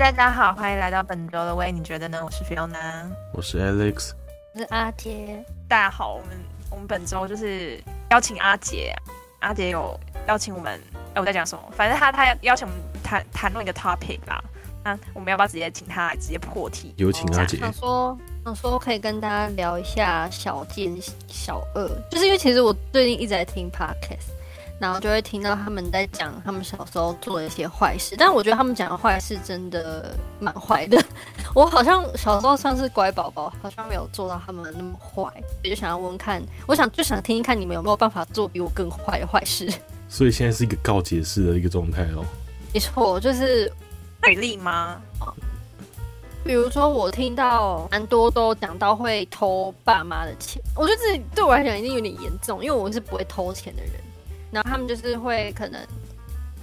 嗨，大家好，欢迎来到本周的喂，你觉得呢？我是 Fiona，我是 Alex，我是阿杰。大家好，我们我们本周就是邀请阿杰，阿杰有邀请我们，哎，我在讲什么？反正他他邀请我们谈谈论一个 topic 啦。那我们要不要直接请他来直接破题？有请阿杰。想说想说可以跟大家聊一下小奸小恶，就是因为其实我最近一直在听 podcast。然后就会听到他们在讲他们小时候做的一些坏事，但我觉得他们讲的坏事真的蛮坏的。我好像小时候算是乖宝宝，好像没有做到他们那么坏，所以就想要问问看，我想就想听一看你们有没有办法做比我更坏的坏事。所以现在是一个告解式的一个状态哦。没错，就是举例吗？比如说我听到蛮多都讲到会偷爸妈的钱，我觉得这对我来讲已经有点严重，因为我是不会偷钱的人。然后他们就是会可能，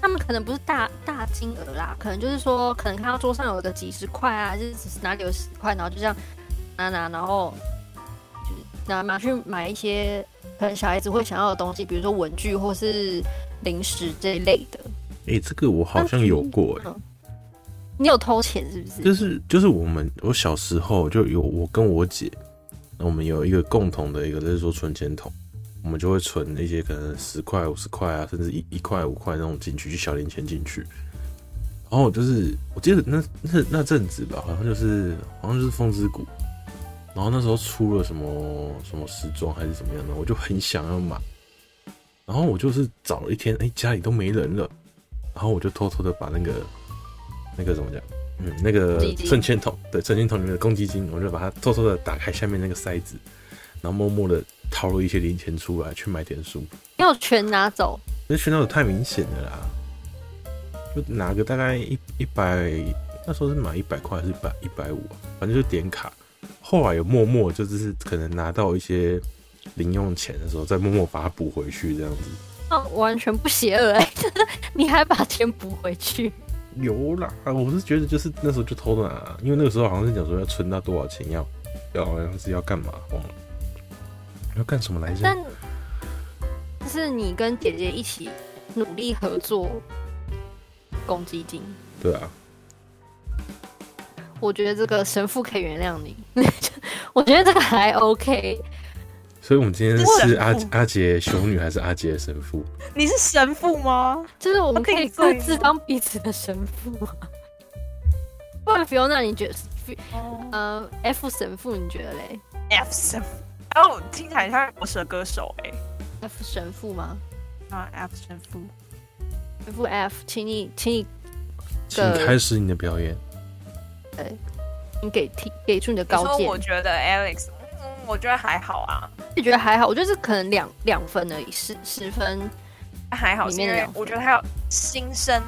他们可能不是大大金额啦，可能就是说，可能看到桌上有个几十块啊，就是哪里有十块，然后就这样拿拿，然后就是拿拿去买一些可能小孩子会想要的东西，比如说文具或是零食这一类的。哎、欸，这个我好像有过哎、欸，你有偷钱是不是？就是就是我们我小时候就有我跟我姐，那我们有一个共同的一个就是说存钱筒。我们就会存一些可能十块、五十块啊，甚至一一块、五块那种进去，就小零钱进去。然后就是，我记得那那那阵子吧，好像就是好像就是风之谷。然后那时候出了什么什么时装还是怎么样的，我就很想要买。然后我就是找了一天，哎、欸，家里都没人了。然后我就偷偷的把那个那个怎么讲，嗯，那个存钱筒，对，存钱筒里面的公积金，我就把它偷偷的打开下面那个塞子，然后默默的。掏了一些零钱出来去买点书，要全拿走？那全拿走太明显了啦！就拿个大概一一百，那时候是买一百块还是一百一百五啊？反正就点卡。后来有默默就是可能拿到一些零用钱的时候，再默默把它补回去这样子。哦，完全不邪恶哎！你还把钱补回去？有啦，我是觉得就是那时候就偷拿，因为那个时候好像是讲说要存到多少钱要，要要好像是要干嘛忘了。要干什么来着？但是你跟姐姐一起努力合作，公积金。对啊，我觉得这个神父可以原谅你。我觉得这个还 OK。所以，我们今天是阿阿杰熊女还是阿杰神父？你是神父吗？就是我们可以各自当彼此的神父吗。不然，Fiona，你觉得？呃，F 神父，你觉得嘞？F 神父。哦，听起来像我是歌手哎，F 神父吗？啊，F 神父，F F，请你，请你，请开始你的表演。对，你给提给出你的高见。我觉得 Alex，嗯，我觉得还好啊。你觉得还好？我觉得是可能两两分而已，十十分还好。里面两，我觉得他有心生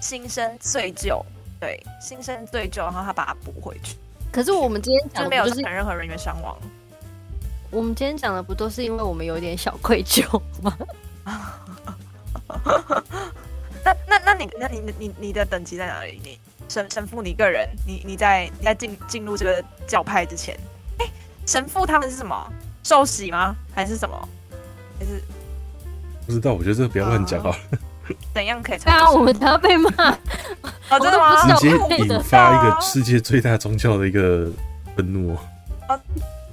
心生醉酒，对，心生醉酒，然后他把它补回去。可是我们今天就没有造成任何人员伤亡。我们今天讲的不都是因为我们有点小愧疚吗？那那那你那你你你的等级在哪里？你神神父，你个人，你你在你在进进入这个教派之前，哎、欸，神父他们是什么？受洗吗？还是什么？还是不知道？我觉得这个不要乱讲啊。怎样可以？对啊，我们都要被骂。哦，真的吗？直接引发一个世界最大宗教的一个愤怒。啊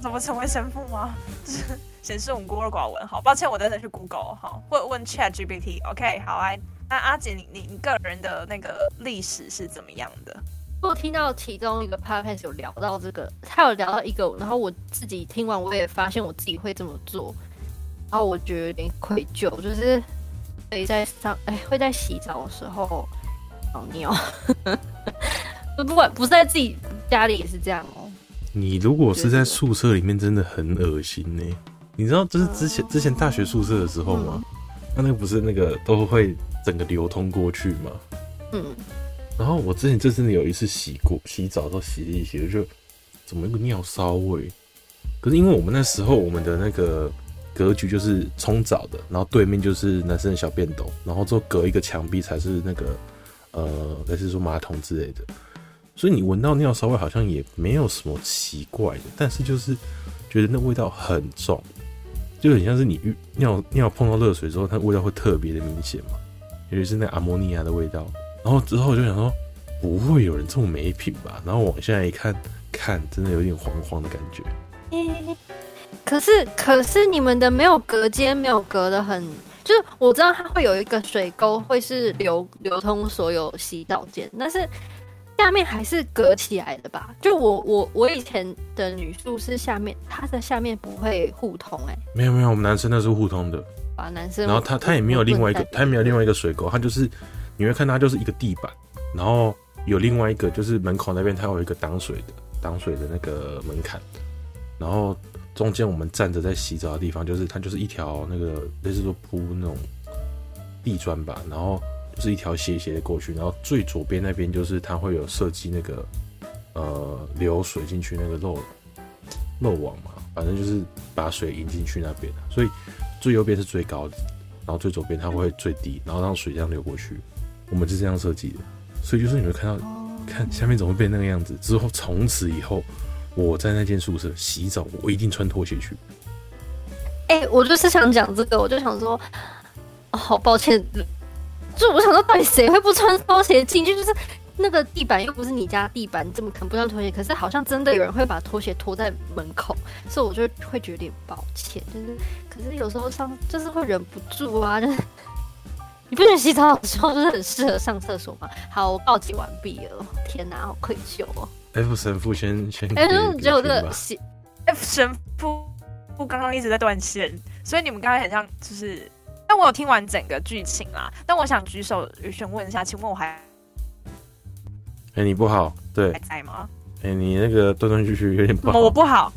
怎么成为神父吗？就 是显示我们孤陋寡闻。好，抱歉，我等等去 Google 哈，或者问 Chat GPT。OK，好来，那阿姐，你你你个人的那个历史是怎么样的？我听到其中一个 podcast 有聊到这个，他有聊到一个，然后我自己听完，我也发现我自己会这么做，然后我觉得有点愧疚，就是会在上哎会在洗澡的时候尿尿，不管不是在自己家里也是这样哦。你如果是在宿舍里面，真的很恶心呢。你知道就是之前之前大学宿舍的时候吗？那那个不是那个都会整个流通过去吗？嗯。然后我之前就真的有一次洗过洗澡的时候洗一洗，就怎么一个尿骚味。可是因为我们那时候我们的那个格局就是冲澡的，然后对面就是男生的小便斗，然后之后隔一个墙壁才是那个呃，还是说马桶之类的。所以你闻到尿骚味好像也没有什么奇怪的，但是就是觉得那味道很重，就很像是你尿尿碰到热水之后，它味道会特别的明显嘛，尤其是那阿摩尼亚的味道。然后之后我就想说，不会有人这么没品吧？然后往下一看，看真的有点黄黄的感觉。可是可是你们的没有隔间，没有隔得很，就是我知道它会有一个水沟，会是流流通所有洗澡间，但是下面还是隔起来的吧？就我我我以前的女宿是下面，它的下面不会互通哎、欸。没有没有，我们男生那是互通的。啊，男生。然后它它也没有另外一个，它也没有另外一个水沟，它就是你会看它就是一个地板，然后有另外一个就是门口那边它有一个挡水的挡水的那个门槛。然后中间我们站着在洗澡的地方，就是它就是一条那个类似说铺那种地砖吧，然后就是一条斜斜的过去，然后最左边那边就是它会有设计那个呃流水进去那个漏漏网嘛，反正就是把水引进去那边，所以最右边是最高的，然后最左边它会最低，然后让水这样流过去，我们是这样设计的，所以就是你会看到看下面怎么会变那个样子，之后从此以后。我在那间宿舍洗澡，我一定穿拖鞋去。哎、欸，我就是想讲这个，我就想说，哦，好抱歉，就我想说，到底谁会不穿拖鞋进去？就是那个地板又不是你家地板，你怎么可能不穿拖鞋？可是好像真的有人会把拖鞋拖在门口，所以我就会觉得有点抱歉。就是，可是有时候上就是会忍不住啊，就是你不觉得洗澡的时候就是很适合上厕所吗？好，我告解完毕了。天哪，好愧疚哦。F 神父先先，哎，你觉得这个 F 神父不刚刚一直在断线，所以你们刚才很像就是，但我有听完整个剧情啦。但我想举手询问一下，请问我还，哎、欸，你不好，对，还在吗？哎、欸，你那个断断续续有点不好，我不好，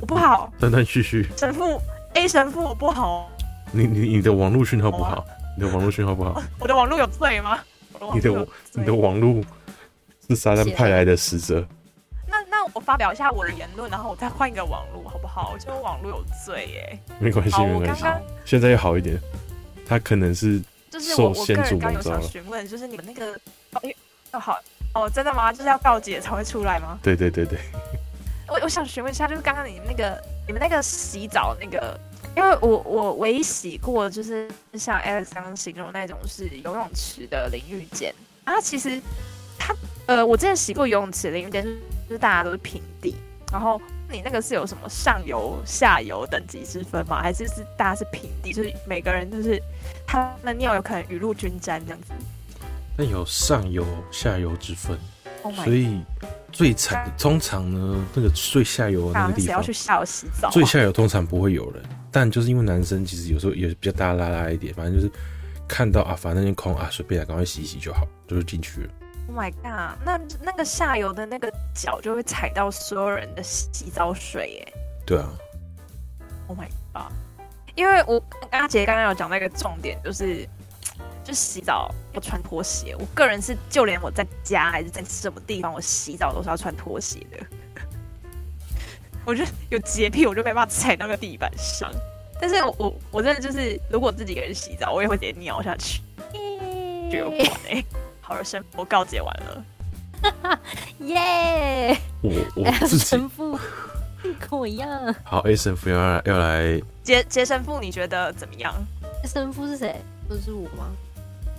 我不好，断断续续。神父 A 神父我不好，你你你的网络讯号不好，你的网络讯号不好，我的网络有罪吗？你的你的网络。是撒旦派来的使者。那那我发表一下我的言论，然后我再换一个网络，好不好？我觉得网络有罪耶。没关系，没关系。现在又好一点。他可能是受先祖感召了。询问，就是你们那个哦，好哦，真的吗？就是要告解才会出来吗？对对对对。我我想询问一下，就是刚刚你那个你们那个洗澡那个，因为我我唯一洗过就是像 Alex 刚刚形容那种是游泳池的淋浴间啊，其实。它呃，我之前洗过游泳池淋浴间就是大家都是平地。然后你那个是有什么上游、下游等级之分吗？还是是大家是平地，就是每个人就是他的尿有可能雨露均沾这样子？那有上游、下游之分，oh、所以最惨通常呢，那个最下游的那个地方要去下游洗澡，最下游通常不会有人，但就是因为男生其实有时候也比较大拉拉一点，反正就是看到啊，反正那空啊，随便来赶快洗一洗就好，就是进去了。Oh my god！那那个下游的那个脚就会踩到所有人的洗澡水耶。对啊。Oh my god！因为我阿杰刚刚有讲到一个重点，就是就洗澡要穿拖鞋。我个人是，就连我在家还是在什么地方，我洗澡都是要穿拖鞋的。我就有洁癖，我就没办法踩那个地板上。但是我我我真的就是，如果自己一个人洗澡，我也会直接尿下去，就有可能。好了，神父告解完了，耶！我我自己神父跟我一样。好，A 神父要来要来。杰杰神父，你觉得怎么样？神父是谁？不是我吗？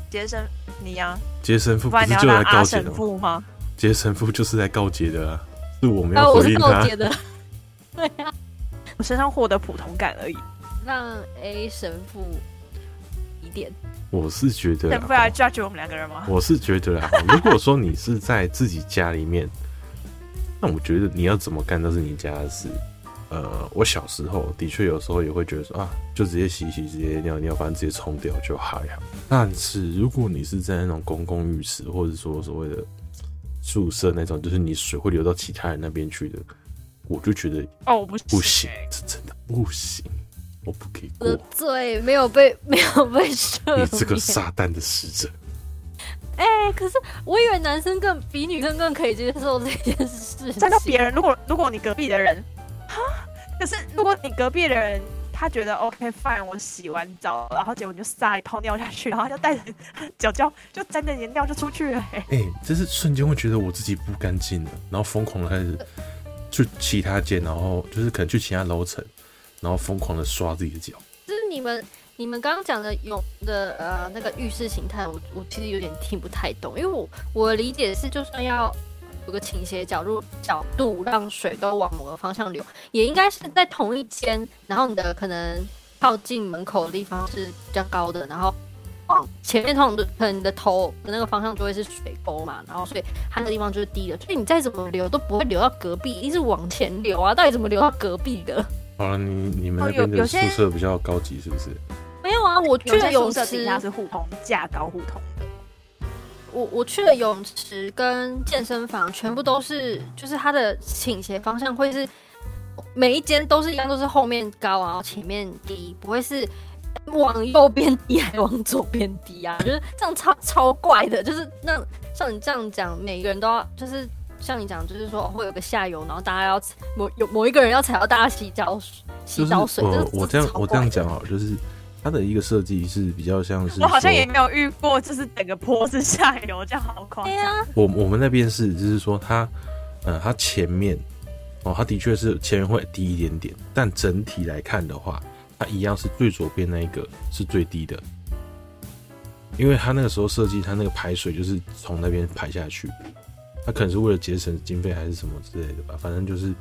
杰神，你呀？杰神父不是就来告解的吗？杰神父就是来告解的，是我们要回应他。对呀，我身上获得普通感而已。让 A 神父一点。我是觉得，不要 judge 我们两个人吗？我是觉得啦，如果说你是在自己家里面，那我觉得你要怎么干都是你家的事。呃，我小时候的确有时候也会觉得说啊，就直接洗洗，直接尿尿，反正直接冲掉就还好。但是如果你是在那种公共浴室，或者说所谓的宿舍那种，就是你水会流到其他人那边去的，我就觉得哦，不不行，这真的不行。我不给过，罪没有被 没有被赦免。你这个撒旦的使者！哎、欸，可是我以为男生更比女生更可以接受这件事。站到别人，如果如果你隔壁的人，哈，可是如果你隔壁的人他觉得 OK fine，我洗完澡，然后结果你就撒一泡尿下去，然后就带着 脚脚就沾着颜料就出去了。哎、欸，这是瞬间会觉得我自己不干净了，然后疯狂的开始去其他间，然后就是可能去其他楼层。然后疯狂的刷自己的脚，就是你们，你们刚刚讲的有的呃那个浴室形态，我我其实有点听不太懂，因为我我理解是，就算要有个倾斜角度角度让水都往某个方向流，也应该是在同一间，然后你的可能靠近门口的地方是比较高的，然后往前面通常可能你的头的那个方向就会是水沟嘛，然后所以它那个地方就是低的，所以你再怎么流都不会流到隔壁，一直往前流啊，到底怎么流到隔壁的？好了，你你们那边的宿舍比较高级，是不是？没有啊，我去的泳池底下是互通，架高互通的。我我去的泳池跟健身房全部都是，就是它的倾斜方向会是每一间都是一样，都是后面高，然后前面低，不会是往右边低还往左边低啊？就是这样超超怪的，就是那像你这样讲，每个人都要就是。像你讲，就是说会有个下游，然后大家要某有某一个人要踩到大家洗脚洗澡水。我我这样我这样讲啊，就是它的一个设计是比较像是。我好像也没有遇过，就是整个坡是下游，这样好夸张。对啊。我我们那边是，就是说它，呃，它前面哦，它的确是前面会低一点点，但整体来看的话，它一样是最左边那一个是最低的，因为它那个时候设计，它那个排水就是从那边排下去。他可能是为了节省经费还是什么之类的吧，反正就是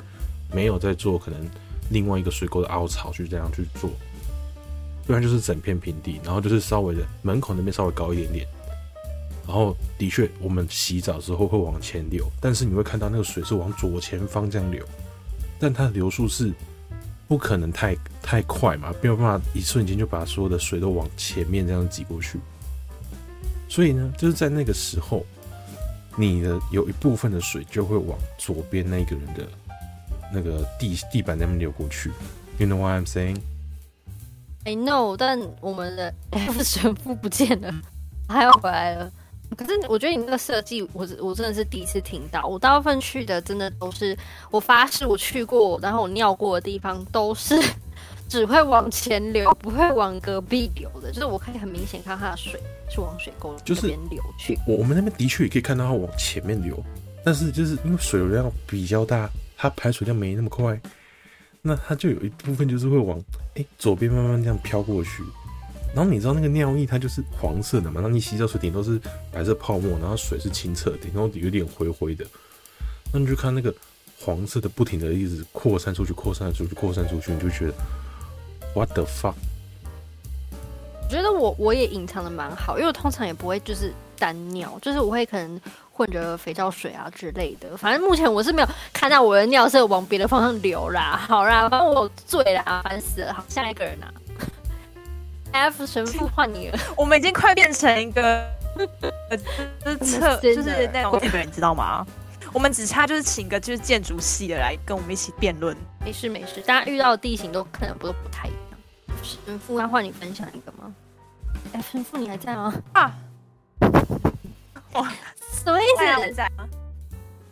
没有在做可能另外一个水沟的凹槽去这样去做，不然就是整片平地，然后就是稍微的门口那边稍微高一点点，然后的确我们洗澡之后会往前流，但是你会看到那个水是往左前方这样流，但它的流速是不可能太太快嘛，没有办法一瞬间就把所有的水都往前面这样挤过去，所以呢，就是在那个时候。你的有一部分的水就会往左边那个人的那个地地板那边流过去，You know what I'm saying? I know，但我们的 F 神父不见了，他要回来了。可是我觉得你那个设计，我我真的是第一次听到。我大部分去的真的都是，我发誓我去过，然后我尿过的地方都是。只会往前流，不会往隔壁流的。就是我可以很明显看到它的水是往水沟这边流去。我我们那边的确也可以看到它往前面流，但是就是因为水流量比较大，它排水量没那么快，那它就有一部分就是会往哎、欸、左边慢慢这样飘过去。然后你知道那个尿液它就是黄色的嘛？那你洗澡水顶都是白色泡沫，然后水是清澈的，然后有点灰灰的。那你就看那个黄色的不停的一直扩散出去，扩散出去，扩散出去，你就觉得。What the fuck？我觉得我我也隐藏的蛮好，因为我通常也不会就是单尿，就是我会可能混着肥皂水啊之类的。反正目前我是没有看到我的尿色往别的方向流啦。好啦，反正我醉了，烦死了。好，下一个人啊，F 神父换你了。我们已经快变成一个就是测，就是那种日本人，你知道吗？我们只差就是请个就是建筑系的来跟我们一起辩论。没事没事，大家遇到的地形都可能不都不太一样。神父，要换你分享一个吗？哎，神父你还在吗？啊！哇，什么意思？我在吗？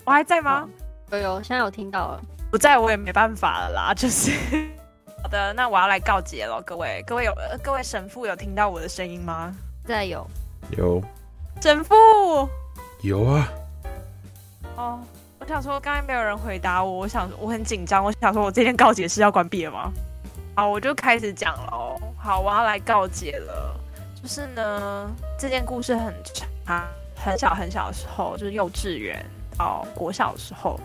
我还在吗？有有，现在有听到了。不在我也没办法了啦，就是。好的，那我要来告捷了，各位，各位有各位神父有听到我的声音吗？在有。有。神父。有啊。哦。我想说，刚才没有人回答我，我想我很紧张，我想说，我这件告解是要关闭了吗？好，我就开始讲了哦。好，我要来告解了。就是呢，这件故事很长，很小很小的时候，就是幼稚园到国小的时候，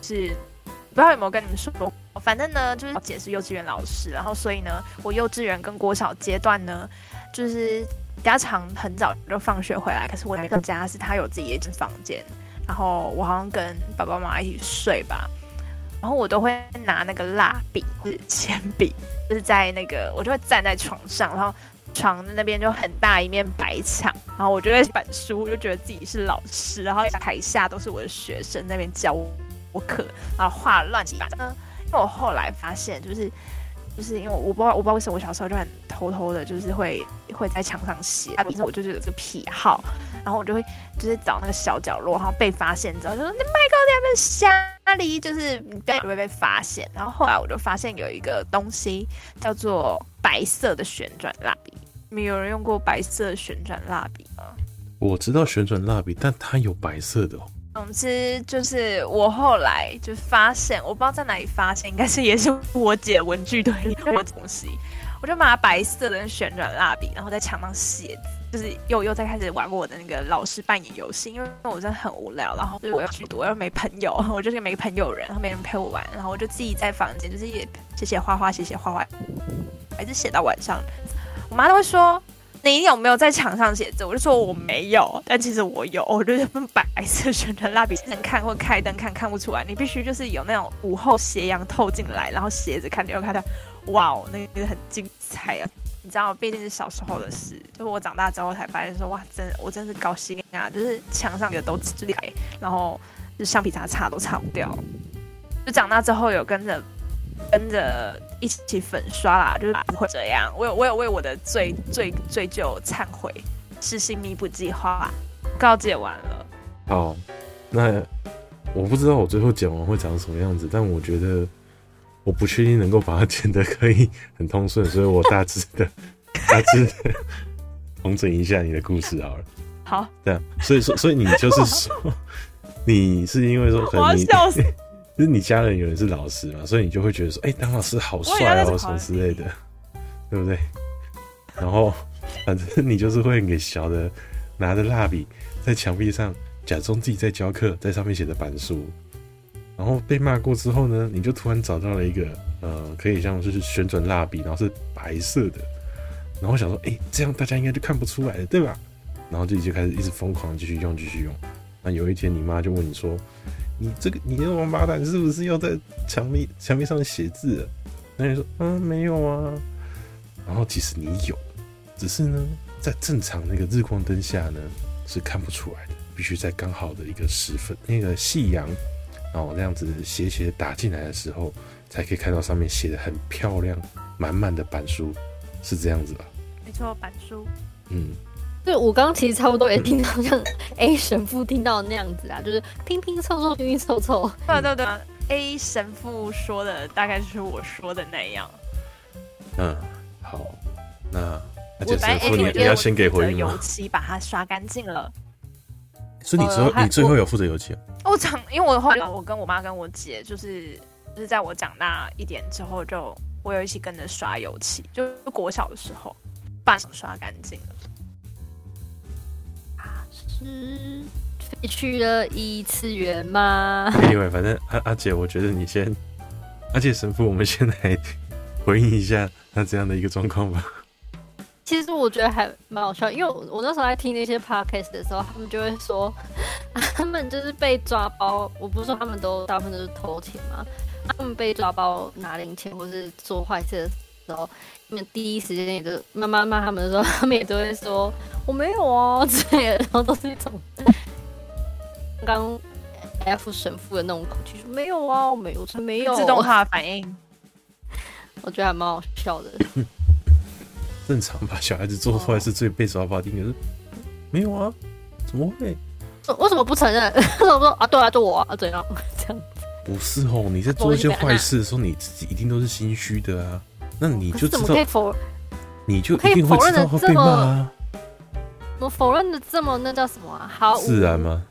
是不知道有没有跟你们说过。反正呢，就是姐是幼稚园老师，然后所以呢，我幼稚园跟国小阶段呢，就是比较常很早就放学回来，可是我那个家是他有自己的一间房间。然后我好像跟爸爸妈妈一起睡吧，然后我都会拿那个蜡笔或者铅笔，就是在那个我就会站在床上，然后床的那边就很大一面白墙，然后我就会板书，我就觉得自己是老师，然后台下都是我的学生那边教我课，然后画乱七八糟。因为我后来发现，就是就是因为我不知道我不知道为什么我小时候就很偷偷的，就是会会在墙上写，啊，我就是有这个癖好。然后我就会就是找那个小角落，然后被发现之后就说：“你麦克在那边瞎离，就是你不要会被发现。”然后后来我就发现有一个东西叫做白色的旋转蜡笔。没有人用过白色的旋转蜡笔吗？我知道旋转蜡笔，但它有白色的哦。总之就是我后来就发现，我不知道在哪里发现，应该是也是我姐文具堆里的东西。我就拿白色的旋转蜡笔，然后在墙上写，就是又又在开始玩我的那个老师扮演游戏，因为我真的很无聊，然后就是我要去读，我又没朋友，我就是没朋友人，然后没人陪我玩，然后我就自己在房间就是也写写画画，写写画画，还是写到晚上。我妈都会说。你有没有在墙上写字？我就说我没有，但其实我有。我就用白色旋转蜡笔，能看或开灯看看不出来。你必须就是有那种午后斜阳透进来，然后斜着看，你又看到，哇哦，那个很精彩啊！你知道，毕竟是小时候的事。就是我长大之后才发现说，哇，真我真是高兴啊！就是墙上的都支开，然后就橡皮擦擦都擦不掉。就长大之后有跟着。跟着一起粉刷啦，就是不会这样。我有我有为我的罪罪罪疚忏悔，实行弥补计划，告解完了。好，那我不知道我最后剪完会长什么样子，但我觉得我不确定能够把它剪得可以很通顺，所以我大致的 大致的重整一下你的故事好了。好，这样，所以说，所以你就是说，你是因为说可能你。就是你家人有人是老师嘛，所以你就会觉得说，哎、欸，当老师好帅哦，什么之类的，对不对？然后反正你就是会给小的拿着蜡笔在墙壁上假装自己在教课，在上面写的板书，然后被骂过之后呢，你就突然找到了一个呃，可以像就是旋转蜡笔，然后是白色的，然后想说，哎、这样大家应该就看不出来了，对吧？然后自己就开始一直疯狂继续用，继续用。那有一天你妈就问你说。你这个，你这个王八蛋是不是要在墙壁墙壁上写字？那你说，嗯，没有啊。然后其实你有，只是呢，在正常那个日光灯下呢，是看不出来的。必须在刚好的一个时分，那个夕阳，然后那样子斜斜打进来的时候，才可以看到上面写的很漂亮、满满的板书，是这样子吧？没错，板书。嗯。对，我刚刚其实差不多也听到像 A 神父听到那样子啊，就是拼拼凑凑，拼拼凑凑。对对对，A 神父说的大概就是我说的那样。嗯，好，那那就神父你你要先给回应吗？油漆把它刷干净了。所以你之后你最后有负责油漆？我长，因为我后来我跟我妈跟我姐就是就是在我长大一点之后，就我有一起跟着刷油漆，就国小的时候，把刷干净了。是飞去了异次元吗？因为反正阿阿姐，我觉得你先，阿姐神父，我们先来 回应一下他这样的一个状况吧。其实我觉得还蛮好笑，因为我我那时候在听那些 podcast 的时候，他们就会说，他们就是被抓包。我不是说他们都大部分都是偷钱嘛？他们被抓包拿零钱或是做坏事的时候。他们第一时间也就妈妈骂他们的时候，他们也都会说我没有啊之类的，然后都是一种刚 F 神父的那种口气，说没有啊，我没有，才没有，自动化反应，我觉得还蛮好笑的。正常吧，小孩子做坏事最被抓法定的是没有啊，怎么会？为什么不承认？为什么说啊？对啊，就我啊，怎样这样？不是哦，你在做一些坏事的时候，你自己一定都是心虚的啊。那你就知道，你就一定会知道会被骂啊！我否认的这么那叫什么啊？好自然吗？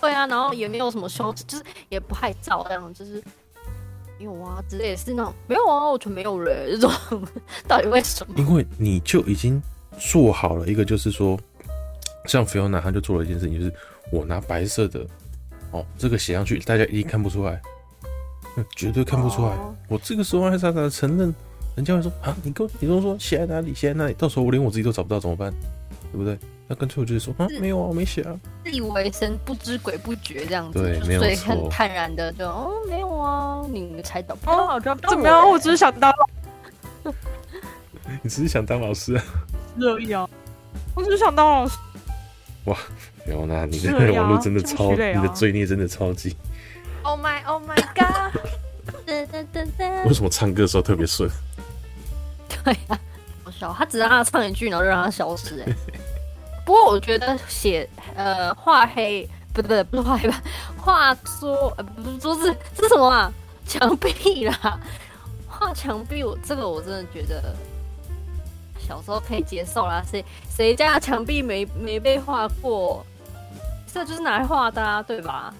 对啊，然后也没有什么羞耻，就是也不害臊这样，就是没有啊，之类也是那种没有啊，我就没有人这种，到底为什么？因为你就已经做好了一个，就是说，像菲欧娜她就做了一件事情，就是我拿白色的哦，这个写上去，大家一定看不出来，绝对看不出来。哦、我这个时候还傻傻的承认。人家会说啊，你跟我你跟我说写在哪里，写在哪里？到时候我连我自己都找不到怎么办？对不对？那干脆我就是说啊，没有啊，我没写啊。自以为神不知鬼不觉这样子，对，没有错。所以很坦然的就哦，没有啊，你猜到不到，怎么样？我只是想当，你只是想当老师啊？热意啊！我只是想当老师。哇，没有那你的网络真的超，啊、你的罪孽真的超级。Oh my, oh my god！为什么唱歌的时候特别顺？对呀、啊，好笑。他只让他唱一句，然后就让他消失。哎，不过我觉得写呃画黑，不对不对，不是画黑吧？画桌呃不是桌子，这是什么啊？墙壁啦，画墙壁。我这个我真的觉得小时候可以接受啦。谁谁家的墙壁没没被画过？这就是拿来画的啊，对吧？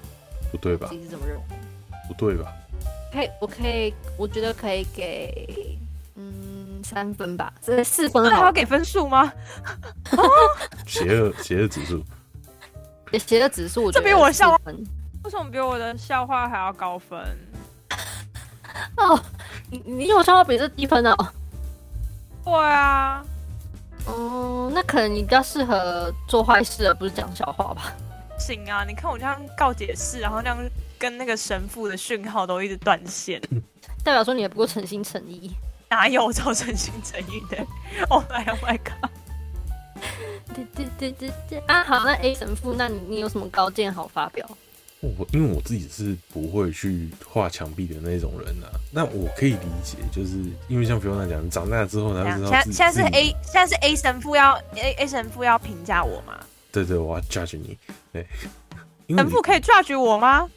不对吧？你是怎么认为？不对吧？可以，我可以，我觉得可以给。三分吧，这四分那还要给分数吗？邪恶邪恶指数，邪恶指数这比我的笑话为什么比我的笑话还要高分？哦，你你有笑话比这低分哦。对啊，哦，那可能你比较适合做坏事，而不是讲笑话吧？行啊，你看我这样告解释，然后这样跟那个神父的讯号都一直断线，代表说你也不够诚心诚意。哪有超诚心诚意的？Oh my oh my god！对对对对对啊！好，那 A 神父，那你你有什么高见好发表？我因为我自己是不会去画墙壁的那种人啊，那我可以理解，就是因为像菲欧娜讲，长大之后才知道现在现在是 A，现在是 A 神父要 A A 神父要评价我吗？对对，我要 judge 你，对，神父可以 judge 我吗？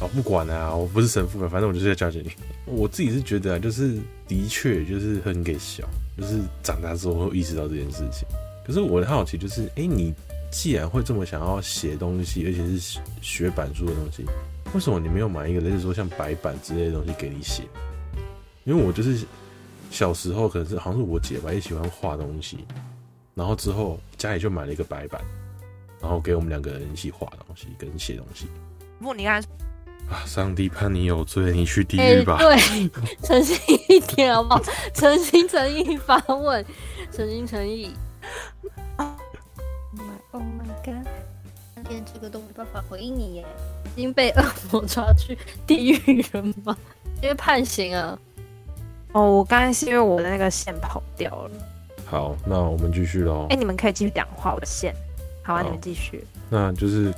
哦，不管啊，我不是神父嘛，反正我就是在教训你。我自己是觉得啊，就是的确就是很给小，就是长大之后会意识到这件事情。可是我的好奇就是，哎、你既然会这么想要写东西，而且是学板书的东西，为什么你没有买一个类似说像白板之类的东西给你写？因为我就是小时候可能是好像是我姐吧，也喜欢画东西，然后之后家里就买了一个白板，然后给我们两个人一起画东西跟写东西。不，你看。啊！上帝判你有罪，你去地哎、狱吧。对，诚心一点好不好？诚心诚意发问，诚心诚意。Oh my, oh my god！今天这个都没办法回应你耶，已经被恶魔抓去地狱了吗？因为判刑啊。哦，我刚才是因为我的那个线跑掉了。好，那我们继续喽。哎、欸，你们可以继续讲话，我的线。好啊，好你们继续。那就是。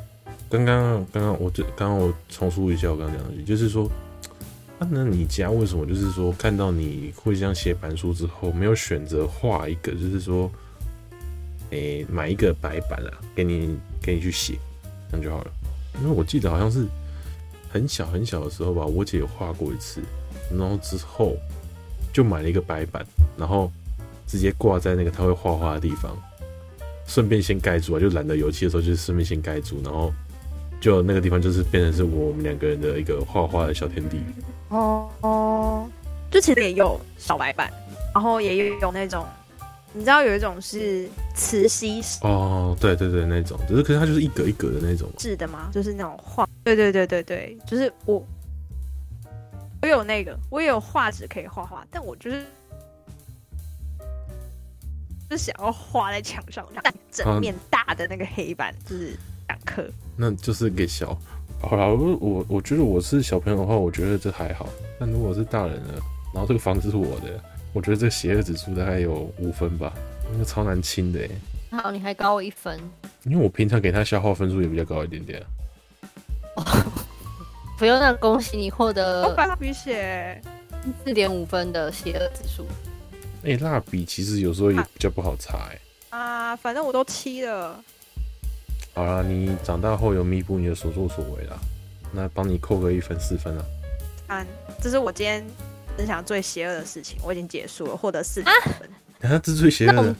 刚刚刚刚我这刚刚我重述一下我刚刚讲的，就是说，啊，那你家为什么就是说看到你会这样写板书之后，没有选择画一个，就是说，诶、买一个白板啊，给你给你去写，这样就好了。因为我记得好像是很小很小的时候吧，我姐有画过一次，然后之后就买了一个白板，然后直接挂在那个她会画画的地方，顺便先盖住啊，就懒得油漆的时候，就顺便先盖住，然后。就那个地方，就是变成是我们两个人的一个画画的小天地。哦哦，就其实也有小白板，然后也有有那种，你知道有一种是磁吸哦，对对对，那种，只是可是它就是一格一格的那种。是的吗？就是那种画，对对对对对，就是我，我有那个，我也有画纸可以画画，但我就是是想要画在墙上，但整面大的那个黑板，就是两颗。那就是给小，好了，我我觉得我是小朋友的话，我觉得这还好。但如果是大人了，然后这个房子是我的，我觉得这个邪恶指数大概有五分吧，那个超难清的哎。好，你还高我一分，因为我平常给他消耗分数也比较高一点点。不用，那恭喜你获得我把蜡笔写四点五分的邪恶指数。哎、欸，蜡笔其实有时候也比较不好擦哎。啊，反正我都七了。好啦，你长大后有弥补你的所作所为啦，那帮你扣个一分四分啊。嗯，这是我今天分享最邪恶的事情，我已经结束了，获得四分。啊，这是最邪恶的。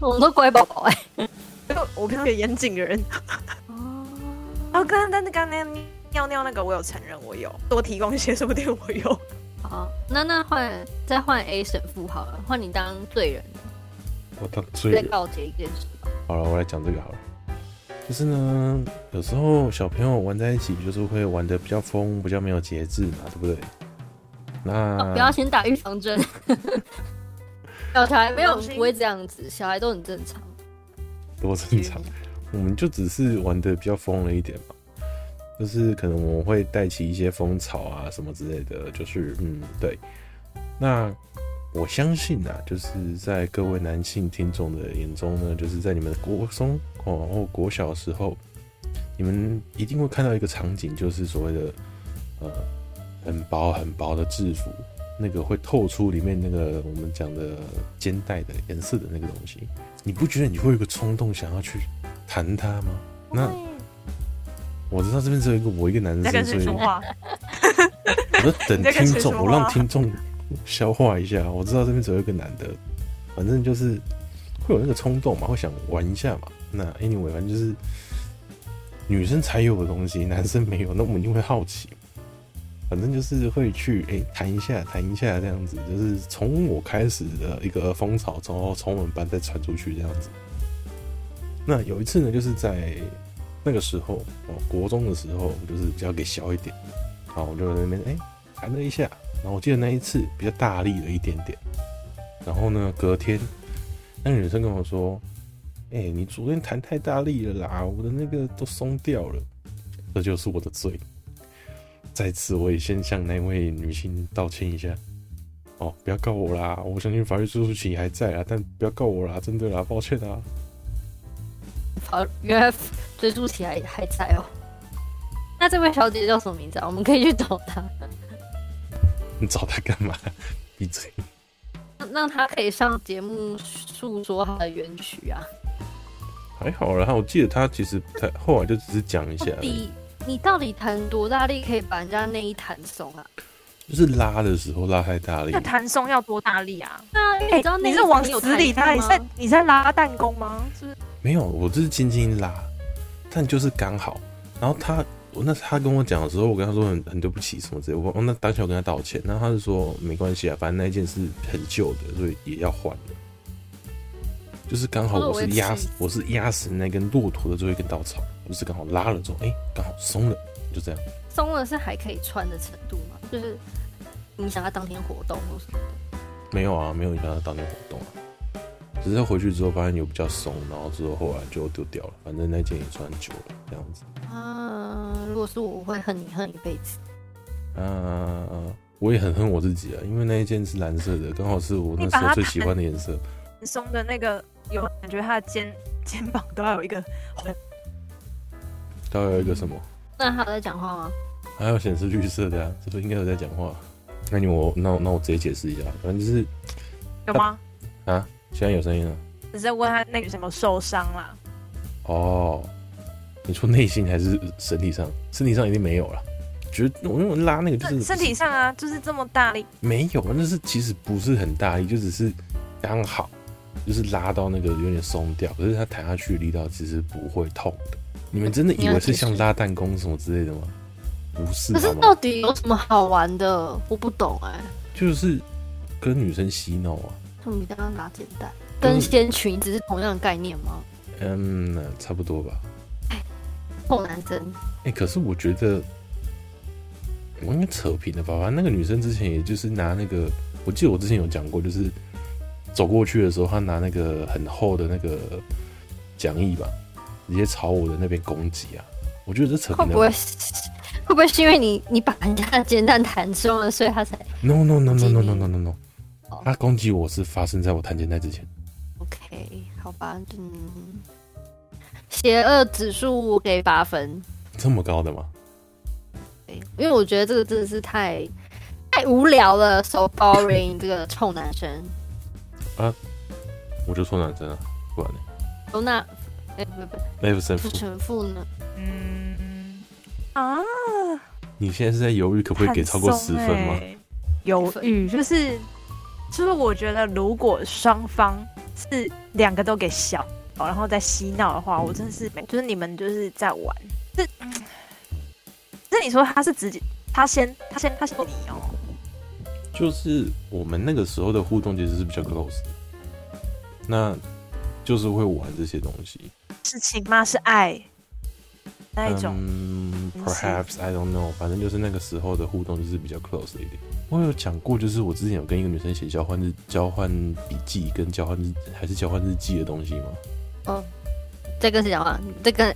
我们都乖宝宝哎，因 为我平常也严谨的人。哦。刚刚但是刚刚尿尿那个，我有承认我有多提供一些，说不定我有。好，那那换再换 A 神父好了，换你当罪人。我当罪人。再告诫一件事吧。好了，我来讲这个好了。就是呢，有时候小朋友玩在一起，就是会玩得比较疯，比较没有节制嘛，对不对？那、哦、不要先打预防针。小孩没有不会这样子，小孩都很正常。多正常？我们就只是玩得比较疯了一点嘛。就是可能我们会带起一些风潮啊什么之类的，就是嗯，对。那我相信啊，就是在各位男性听众的眼中呢，就是在你们的国中。哦，然后国小的时候，你们一定会看到一个场景，就是所谓的呃很薄很薄的制服，那个会透出里面那个我们讲的肩带的颜色的那个东西，你不觉得你会有个冲动想要去弹它吗？那我知道这边只有一个我一个男生，所以 我在等听众，我让听众消化一下。我知道这边只有一个男的，反正就是会有那个冲动嘛，会想玩一下嘛。那 anyway，反正就是女生才有的东西，男生没有，那我们一定会好奇。反正就是会去哎弹、欸、一下弹一下这样子，就是从我开始的一个风潮，从从我们班再传出去这样子。那有一次呢，就是在那个时候哦，国中的时候，就是比较给小一点，好，我就在那边哎弹了一下，然后我记得那一次比较大力了一点点，然后呢，隔天那个女生跟我说，哎、欸，你昨天弹太大力了啦，我的那个都松掉了，这就是我的罪。在此，我也先向那位女性道歉一下。哦，不要告我啦！我相信法律追诉期还在啊，但不要告我啦，真的啦，抱歉啊。好，原来追诉期还还在哦。那这位小姐叫什么名字啊？我们可以去找她。你找她干嘛？闭嘴。让她可以上节目诉说她的冤屈啊。还好啦，我记得他其实他，后来就只是讲一下你。你到底弹多大力可以把人家内衣弹松啊？就是拉的时候拉太大力。那弹松要多大力啊？那你知道那、是往死里拉？你在你在拉弹弓吗？是不是？没有，我就是轻轻拉，但就是刚好。然后他，我那他跟我讲的时候，我跟他说很很对不起什么之类。我那当下我跟他道歉，然后他就说没关系啊，反正那件是很旧的，所以也要换的。就是刚好我是压死，我是压死那根骆驼的最后一根稻草。就是刚好拉了之后，哎、欸，刚好松了，就这样。松了是还可以穿的程度吗？就是影响他当天活动或什么的？没有啊，没有影响他当天活动啊。只是他回去之后发现有比较松，然后之后后来就丢掉了。反正那件也穿久了，这样子。啊，如果是我，我会恨你恨一辈子。啊，我也很恨我自己啊，因为那一件是蓝色的，刚好是我那时候最喜欢的颜色。松的那个有感觉，他的肩 肩膀都要有一个。他有一个什么？那他有在讲话吗？还有显示绿色的呀、啊，这不应该有在讲话。那你我那那我直接解释一下，反正就是有吗？啊，现在有声音了。只是问他那个什么受伤啦？哦，你说内心还是身体上？身体上一定没有了。觉得我用拉那个就是身体上啊，就是这么大力。没有，那是其实不是很大力，就只是刚好就是拉到那个有点松掉，可是它弹下去的力道其实不会痛的。你们真的以为是像拉弹弓什么之类的吗？不是。可是到底有什么好玩的？我不懂哎、欸。就是跟女生洗脑啊。他们比刚刚拿简单，跟掀裙子是同样的概念吗？嗯，差不多吧。哎，臭男生。哎、欸，可是我觉得我应该扯平了吧？反正那个女生之前也就是拿那个，我记得我之前有讲过，就是走过去的时候，他拿那个很厚的那个讲义吧。直接朝我的那边攻击啊！我觉得这扯平了。会不会会不会是因为你你把人家的煎蛋弹中了，所以他才？No No No No No No No No No！他攻击我是发生在我弹煎蛋之前。OK，好吧，嗯，邪恶指数我给八分。这么高的吗？对，因为我觉得这个真的是太太无聊了，so boring！这个臭男生啊，我就说男生啊，不然呢？哦，那。哎，不不，没神父，神父呢？嗯啊，你现在是在犹豫可不可以给超过十分吗？犹豫就是，就是我觉得如果双方是两个都给小，然后再嬉闹的话，我真的是没，就是你们就是在玩。是，那你说他是直接他先他先他先你哦，就是我们那个时候的互动其实是比较 close 的，那就是会玩这些东西。是情吗？是爱那一种？嗯，Perhaps I don't know。反正就是那个时候的互动就是比较 close 一点。我有讲过，就是我之前有跟一个女生写交换日、交换笔记跟交换日还是交换日记的东西吗？哦，这个是交换，这个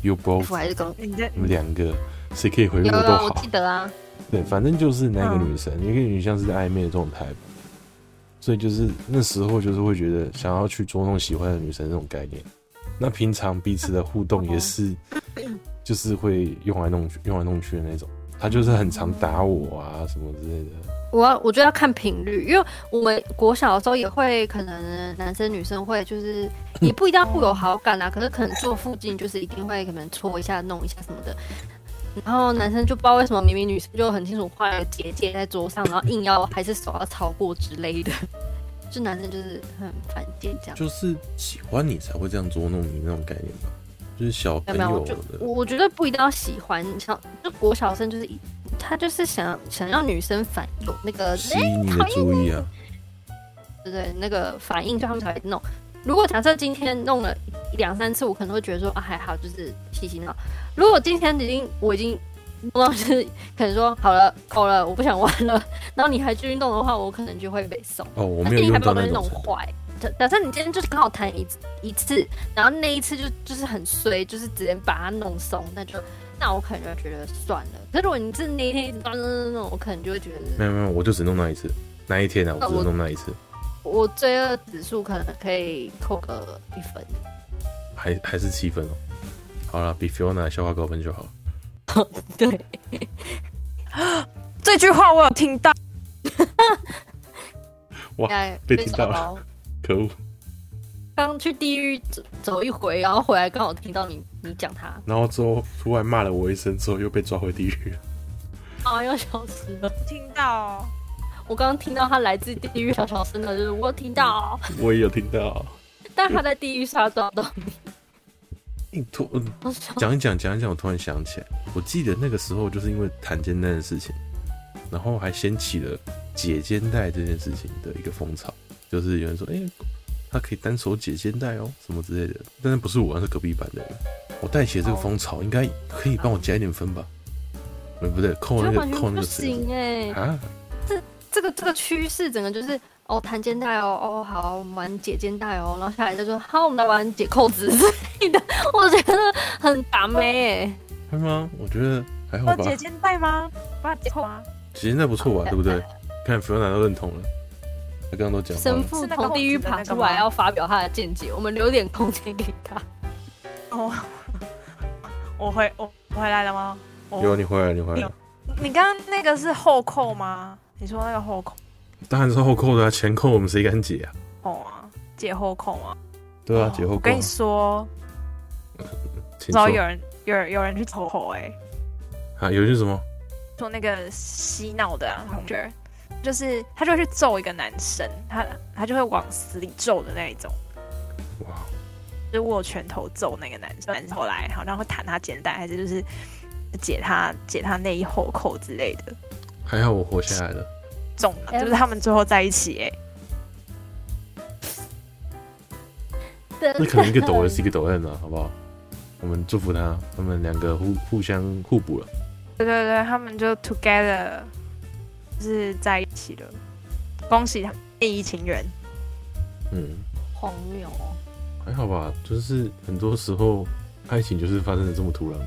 You both 还是公？你们两个谁可以回复都好。我记得啊。对，反正就是那个女生，一个女像是暧昧的状态，所以就是那时候就是会觉得想要去捉弄喜欢的女生这种概念。那平常彼此的互动也是，就是会用来弄去、用来弄去的那种。他就是很常打我啊，什么之类的。我要我觉得要看频率，因为我们国小的时候也会，可能男生女生会就是也不一定要互有好感啊，可是可能坐附近就是一定会可能搓一下、弄一下什么的。然后男生就不知道为什么明明女生就很清楚画了个结界在桌上，然后硬要还是手要超过之类的。就男生就是很反贱这样，就是喜欢你才会这样捉弄你那种概念吧？就是小朋友的，我我觉得不一定要喜欢，像就国小生就是他就是想想要女生反有那个吸引你的注意啊，对对，那个反应，就他们才会弄。如果假设今天弄了两三次，我可能会觉得说啊还好，就是嘻嘻闹。如果今天已经我已经弄到就是可能说好了够了，我不想玩了，然后你还继续弄的话，我可能就会被送。哦，我没有用到那种。假设你今天就是刚好弹一一次，然后那一次就就是很衰，就是直接把它弄松，那就那我可能就觉得算了。可是如果你是那一天一直弄弄弄，我可能就会觉得没有没有，我就只弄那一次，那一天啊，我只弄那一次。我，我罪恶指数可能可以扣个一分，还还是七分哦。好了，比 Fiona 消化高分就好。对，这句话我有听到。哇，被听到了。可恶！刚去地狱走走一回，然后回来刚好听到你你讲他，然后之后突然骂了我一声，之后又被抓回地狱了。啊，又消失了。听到，我刚刚听到他来自地狱小小声的，就是我听到，我也有听到，但他在地狱上抓到你。你突嗯，讲一讲讲一讲，我突然想起来，我记得那个时候就是因为弹肩带的事情，然后还掀起了解肩带这件事情的一个风潮。就是有人说，哎、欸，他可以单手解肩带哦，什么之类的。但是不是我，是隔壁班的人。我带起了这个风潮，应该可以帮我加一点分吧？不对，扣那个扣那个。不行哎！啊，这这个这个趋势，整个就是哦，弹肩带哦，哦好，我们玩解肩带哦，然后下来就说好，我们来玩解扣子之类的。我觉得很打妹哎。会吗？我觉得还好吧。解肩带吗？把它解扣啊？解肩带不错吧？对不对？看弗兰达都认同了。刚刚都讲，神父从地狱爬出来要发表他的见解，我们留点空间给他。哦，我回我回来了吗？有你回来，你回来。你刚刚那个是后扣吗？你说那个后扣？当然是后扣的啊，前扣我们谁敢解啊？哦啊，解后扣啊？对啊，解后扣。我跟你说，然后有人有人有人去抽后哎。啊，有人是什么？说那个嬉闹的同学。就是他就会去揍一个男生，他他就会往死里揍的那一种，哇！就握拳头揍那个男生，后来好像会弹他肩带，还是就是解他解他内衣后扣之类的。还好我活下来了，中了，就是他们最后在一起哎。那可能一个抖 S 一个抖 N 啊，好不好？我们祝福他，他们两个互互相互补了。对对对，他们就 together 就。是在一起了，恭喜他们一情人。嗯，荒谬哦，还好吧，就是很多时候爱情就是发生的这么突然嘛，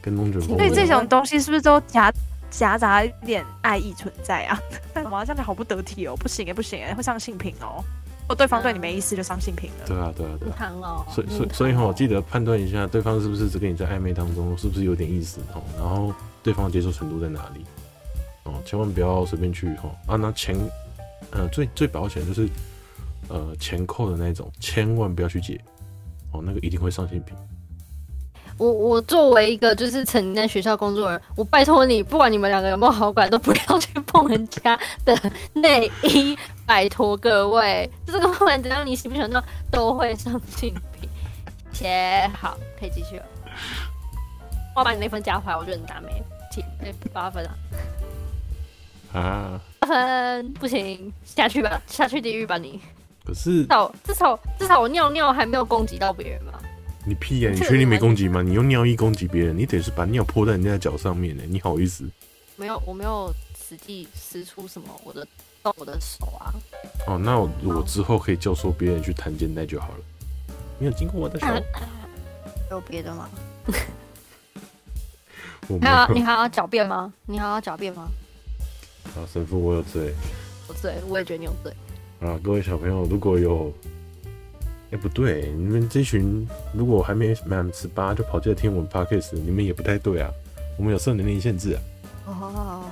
跟龙卷风。所以这种东西是不是都夹夹杂一点爱意存在啊？干嘛这样子好不得体哦，不行哎，不行哎，会上性平哦。哦对方对你没意思，就上性平了。对啊，对啊，对啊。哦，所以所以所以哈，我记得判断一下对方是不是只跟你在暧昧当中，是不是有点意思哦，然后对方的接受程度在哪里？哦，千万不要随便去哈啊！那前，呃，最最保险就是，呃，前扣的那种，千万不要去解哦，那个一定会上性平。我我作为一个就是曾经在学校工作的人，我拜托你，不管你们两个有没有好感，都不要去碰人家的内衣，拜托各位，这个不管怎样，你喜不喜欢都都会上性平。切，好，可以继续了。我把你那分加回来，我觉得你打没，七八分啊。啊！分不行，下去吧，下去地狱吧你。可是，至少至少至少我尿尿还没有攻击到别人嘛。你屁呀、啊！你确定没攻击吗？你用尿液攻击别人，你得是把尿泼在人家的脚上面呢。你好意思？没有，我没有实际施出什么我的动我的手啊。哦，那我，我之后可以教唆别人去弹肩带就好了。没有经过我的手。有别的吗？我还要你还要狡辩吗？你还要狡辩吗？啊，神父，我有罪，我罪，我也觉得你有罪。啊，各位小朋友，如果有，哎、欸，不对，你们这群如果还没满十八就跑进来听我们 podcast，你们也不太对啊。我们有设年龄限制啊。哦，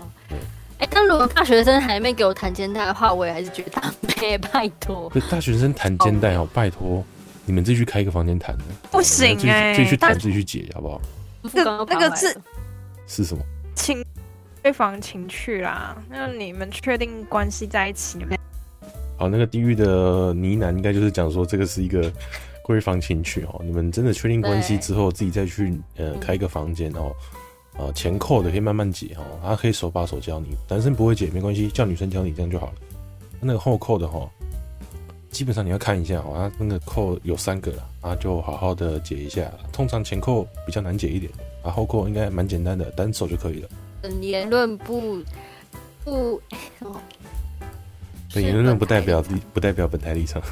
哎、欸，但如果大学生还没给我弹肩带的话，我也还是觉得他没拜托。大学生弹肩带哦，拜托，你们自己去开一个房间弹的。不行哎、欸，自己去弹，自己去解，好不好？那个那个是是什么？亲。闺房情趣啦，那你们确定关系在一起？你们好，那个地狱的呢喃应该就是讲说这个是一个闺房情趣哦。你们真的确定关系之后，自己再去呃开一个房间哦，呃前扣的可以慢慢解哦，他可以手把手教你。男生不会解没关系，叫女生教你这样就好了。那个后扣的哈，基本上你要看一下哦，他那个扣有三个了，啊就好好的解一下。通常前扣比较难解一点，啊后扣应该蛮简单的，单手就可以了。嗯，言论不不？对，言论不代表不代表本台立场，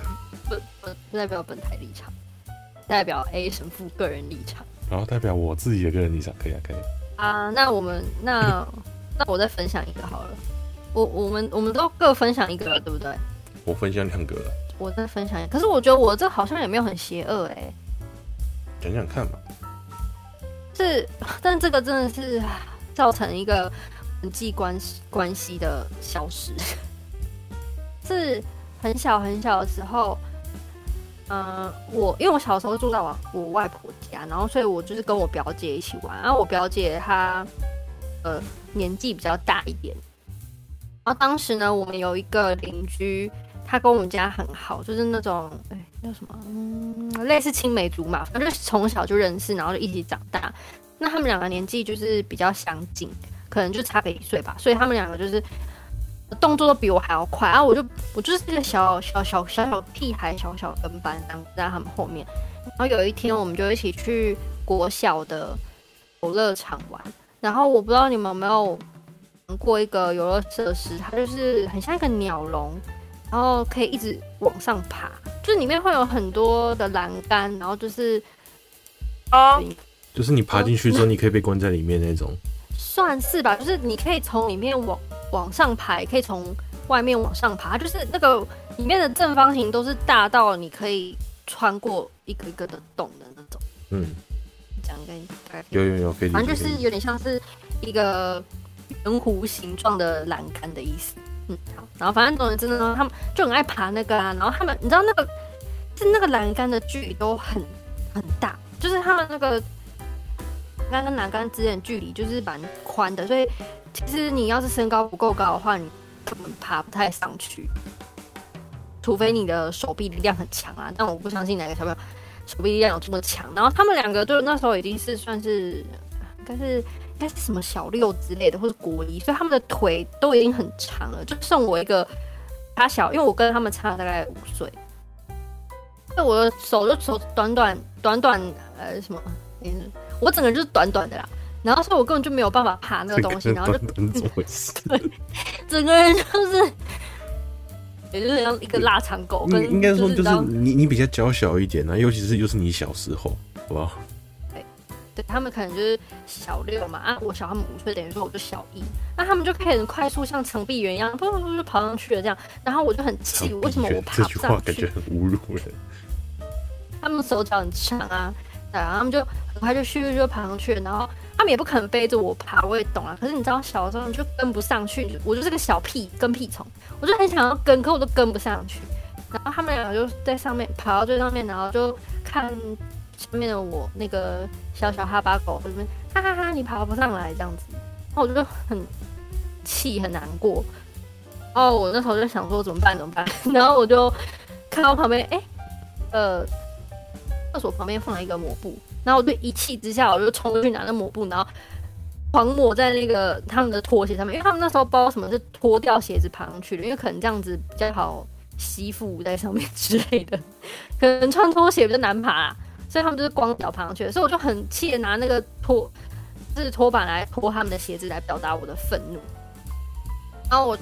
不不不代表本台立场，代表 A 神父个人立场。然后代表我自己的个人立场，可以啊，可以啊。那我们那那我再分享一个好了。我我们我们都各分享一个了，对不对？我分享两个了。我再分享一个，可是我觉得我这好像也没有很邪恶哎。讲讲看吧。是，但这个真的是造成一个人际关系关系的消失。是很小很小的时候。嗯，我因为我小时候住在我我外婆家，然后所以我就是跟我表姐一起玩。然后我表姐她呃年纪比较大一点，然后当时呢，我们有一个邻居，他跟我们家很好，就是那种哎叫什么嗯类似青梅竹马，反正从小就认识，然后就一起长大。那他们两个年纪就是比较相近，可能就差个一岁吧，所以他们两个就是。动作都比我还要快然啊！我就我就是一个小小小小小屁孩，小小跟班，然后在他们后面。然后有一天，我们就一起去国小的游乐场玩。然后我不知道你们有没有玩过一个游乐设施，它就是很像一个鸟笼，然后可以一直往上爬，就是里面会有很多的栏杆，然后就是哦，就是你爬进去之后，你可以被关在里面那种。算是吧，就是你可以从里面往。往上爬，可以从外面往上爬，就是那个里面的正方形都是大到你可以穿过一个一个的洞的那种。嗯，这样跟大概有有有，可以反正就是有点像是一个圆弧形状的栏杆的意思。嗯，好，然后反正总之呢，他们就很爱爬那个啊。然后他们，你知道那个是那个栏杆的距离都很很大，就是他们那个栏杆跟栏杆之间的距离就是蛮宽的，所以。其实你要是身高不够高的话，你根本爬不太上去，除非你的手臂力量很强啊。但我不相信哪个小朋友手臂力量有这么强。然后他们两个就那时候已经是算是，应该是应该是什么小六之类的，或者国一，所以他们的腿都已经很长了，就剩我一个他小，因为我跟他们差大概五岁，那我的手就手短短短短呃什么，我整个就是短短的啦。然后，所以我根本就没有办法爬那个东西，然后就 怎么回事？对，整个人就是，也就是像一个腊肠狗。跟应该说，就是你你比较娇小一点啊，尤其是又是你小时候，好不好？对，对他们可能就是小六嘛，啊，我小他们五岁，等于说我就小一，那他们就可以很快速像长臂猿一样，噗噗噗就跑上去了这样。然后我就很气，为什么我爬不上去？这句话感觉很侮辱人。他们手脚很长啊，然后他们就很快就咻就爬上去了，然后。他们也不可能背着我爬，我也懂啊。可是你知道，小的时候你就跟不上去，我就是个小屁跟屁虫，我就很想要跟，可我都跟不上去。然后他们两个就在上面爬到最上面，然后就看下面的我那个小小哈巴狗，就边哈哈哈，你爬不上来这样子，然后我就很气很难过。然后我那时候就想说怎么办怎么办？然后我就看到旁边，哎、呃，厕所旁边放了一个抹布。然后我就一气之下，我就冲过去拿那抹布，然后狂抹在那个他们的拖鞋上面，因为他们那时候不知道什么是脱掉鞋子爬上去的，因为可能这样子比较好吸附在上面之类的，可能穿拖鞋比较难爬，所以他们就是光脚爬上去的。所以我就很气的拿那个拖，就是拖板来拖他们的鞋子，来表达我的愤怒。然后我。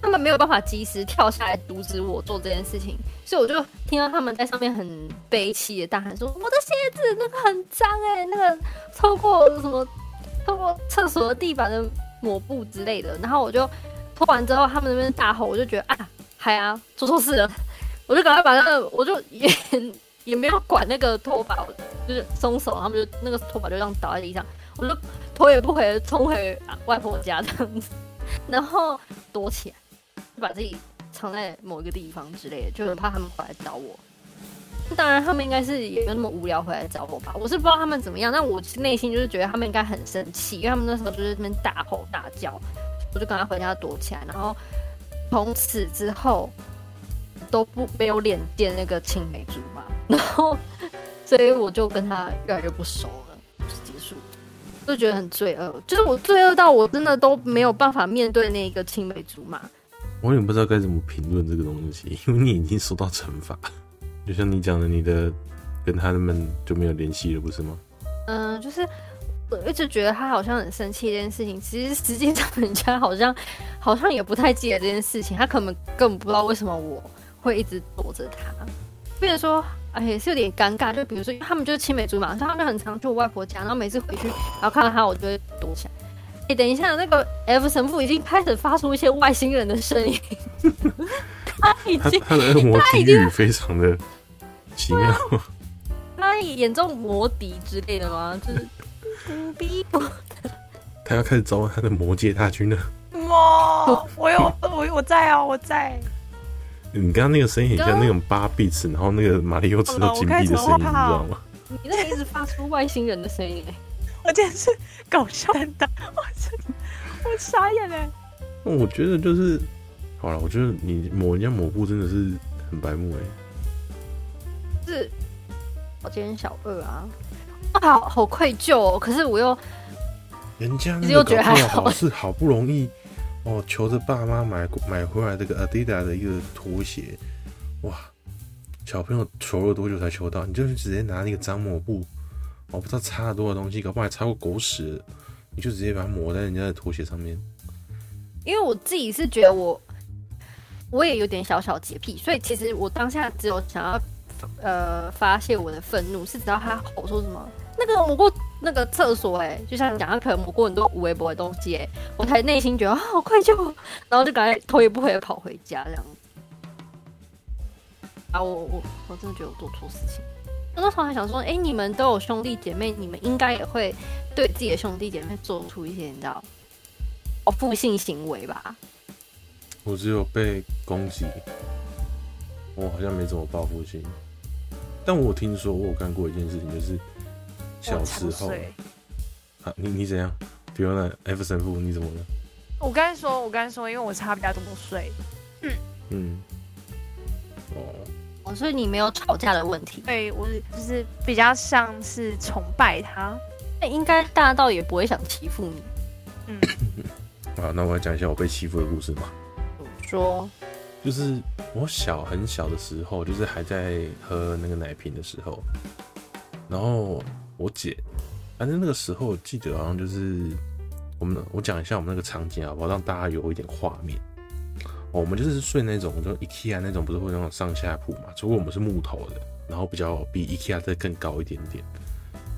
他们没有办法及时跳下来阻止我做这件事情，所以我就听到他们在上面很悲戚的大喊说：“我的鞋子那个很脏哎、那个透过什么透过厕所的地板的抹布之类的。”然后我就拖完之后，他们那边大吼，我就觉得啊，嗨啊，做错事了，我就赶快把那个，我就也也没有管那个拖把，就是松手，他们就那个拖把就这样倒在地上，我就头也不回的冲回外婆家这样子，然后躲起来。就把自己藏在某一个地方之类的，就很怕他们回来找我。当然，他们应该是也没有那么无聊回来找我吧。我是不知道他们怎么样，但我内心就是觉得他们应该很生气，因为他们那时候就是那边大吼大叫。我就赶快回家躲起来，然后从此之后都不没有脸见那个青梅竹马。然后，所以我就跟他越来越不熟了，就结束。就觉得很罪恶，就是我罪恶到我真的都没有办法面对那个青梅竹马。我也不知道该怎么评论这个东西，因为你已经受到惩罚。就像你讲的，你的跟他们就没有联系了，不是吗？嗯，就是我一直觉得他好像很生气这件事情，其实实际上人家好像好像也不太记得这件事情，他可能根本不知道为什么我会一直躲着他。变成说，哎，也是有点尴尬。就比如说，他们就是青梅竹马，他们就很常去我外婆家，然后每次回去，然后看到他，我就会躲起来。哎、欸，等一下，那个 F 神父已经开始发出一些外星人的声音，他已经他，他的恶魔笛语非常的奇妙，他演奏魔笛之类的吗？就是 不逼我的，他要开始召唤他的魔界大军了。哇，我有我我在啊，我在。你刚刚那个声音很像那种八比尺，然后那个马里奥吃到金币的声音，你知道吗？你那个一直发出外星人的声音，我简直是搞笑的，我真我傻眼嘞！我觉得就是好了，我觉得你抹人家抹布真的是很白目哎。是，我今天小二啊，好好愧疚哦。可是我又，人家那个搞不好是好不容易哦，求着爸妈买买回来这个 Adidas 的一个拖鞋，哇！小朋友求了多久才求到？你就是直接拿那个脏抹布。我不知道擦了多少东西，搞不好还擦过狗屎，你就直接把它抹在人家的拖鞋上面。因为我自己是觉得我，我也有点小小洁癖，所以其实我当下只有想要，呃，发泄我的愤怒，是知道他吼说什么，那个抹过那个厕所，哎，就像讲他可能抹过很多无微博的东西，哎，我才内心觉得啊好愧疚，然后就赶快头也不回的跑回家这样。啊，我我我真的觉得我做错事情。那时候还想说，哎、欸，你们都有兄弟姐妹，你们应该也会对自己的兄弟姐妹做出一些你知道报复性行为吧？我只有被攻击，我好像没怎么报复性。但我有听说，我有干过一件事情，就是小时候，啊，你你怎样？比如那 F 神父，你怎么了？我刚才说，我刚才说，因为我差比较多岁。嗯嗯，哦。所以你没有吵架的问题？对，我就是比较像是崇拜他。那应该大到也不会想欺负你。嗯，好，那我来讲一下我被欺负的故事嘛。说，就是我小很小的时候，就是还在喝那个奶瓶的时候，然后我姐，反正那个时候记得好像就是我们，我讲一下我们那个场景好不好，让大家有一点画面。我们就是睡那种，就 IKEA 那种，不是会那种上下铺嘛？只不过我们是木头的，然后比较比 IKEA 再更高一点点。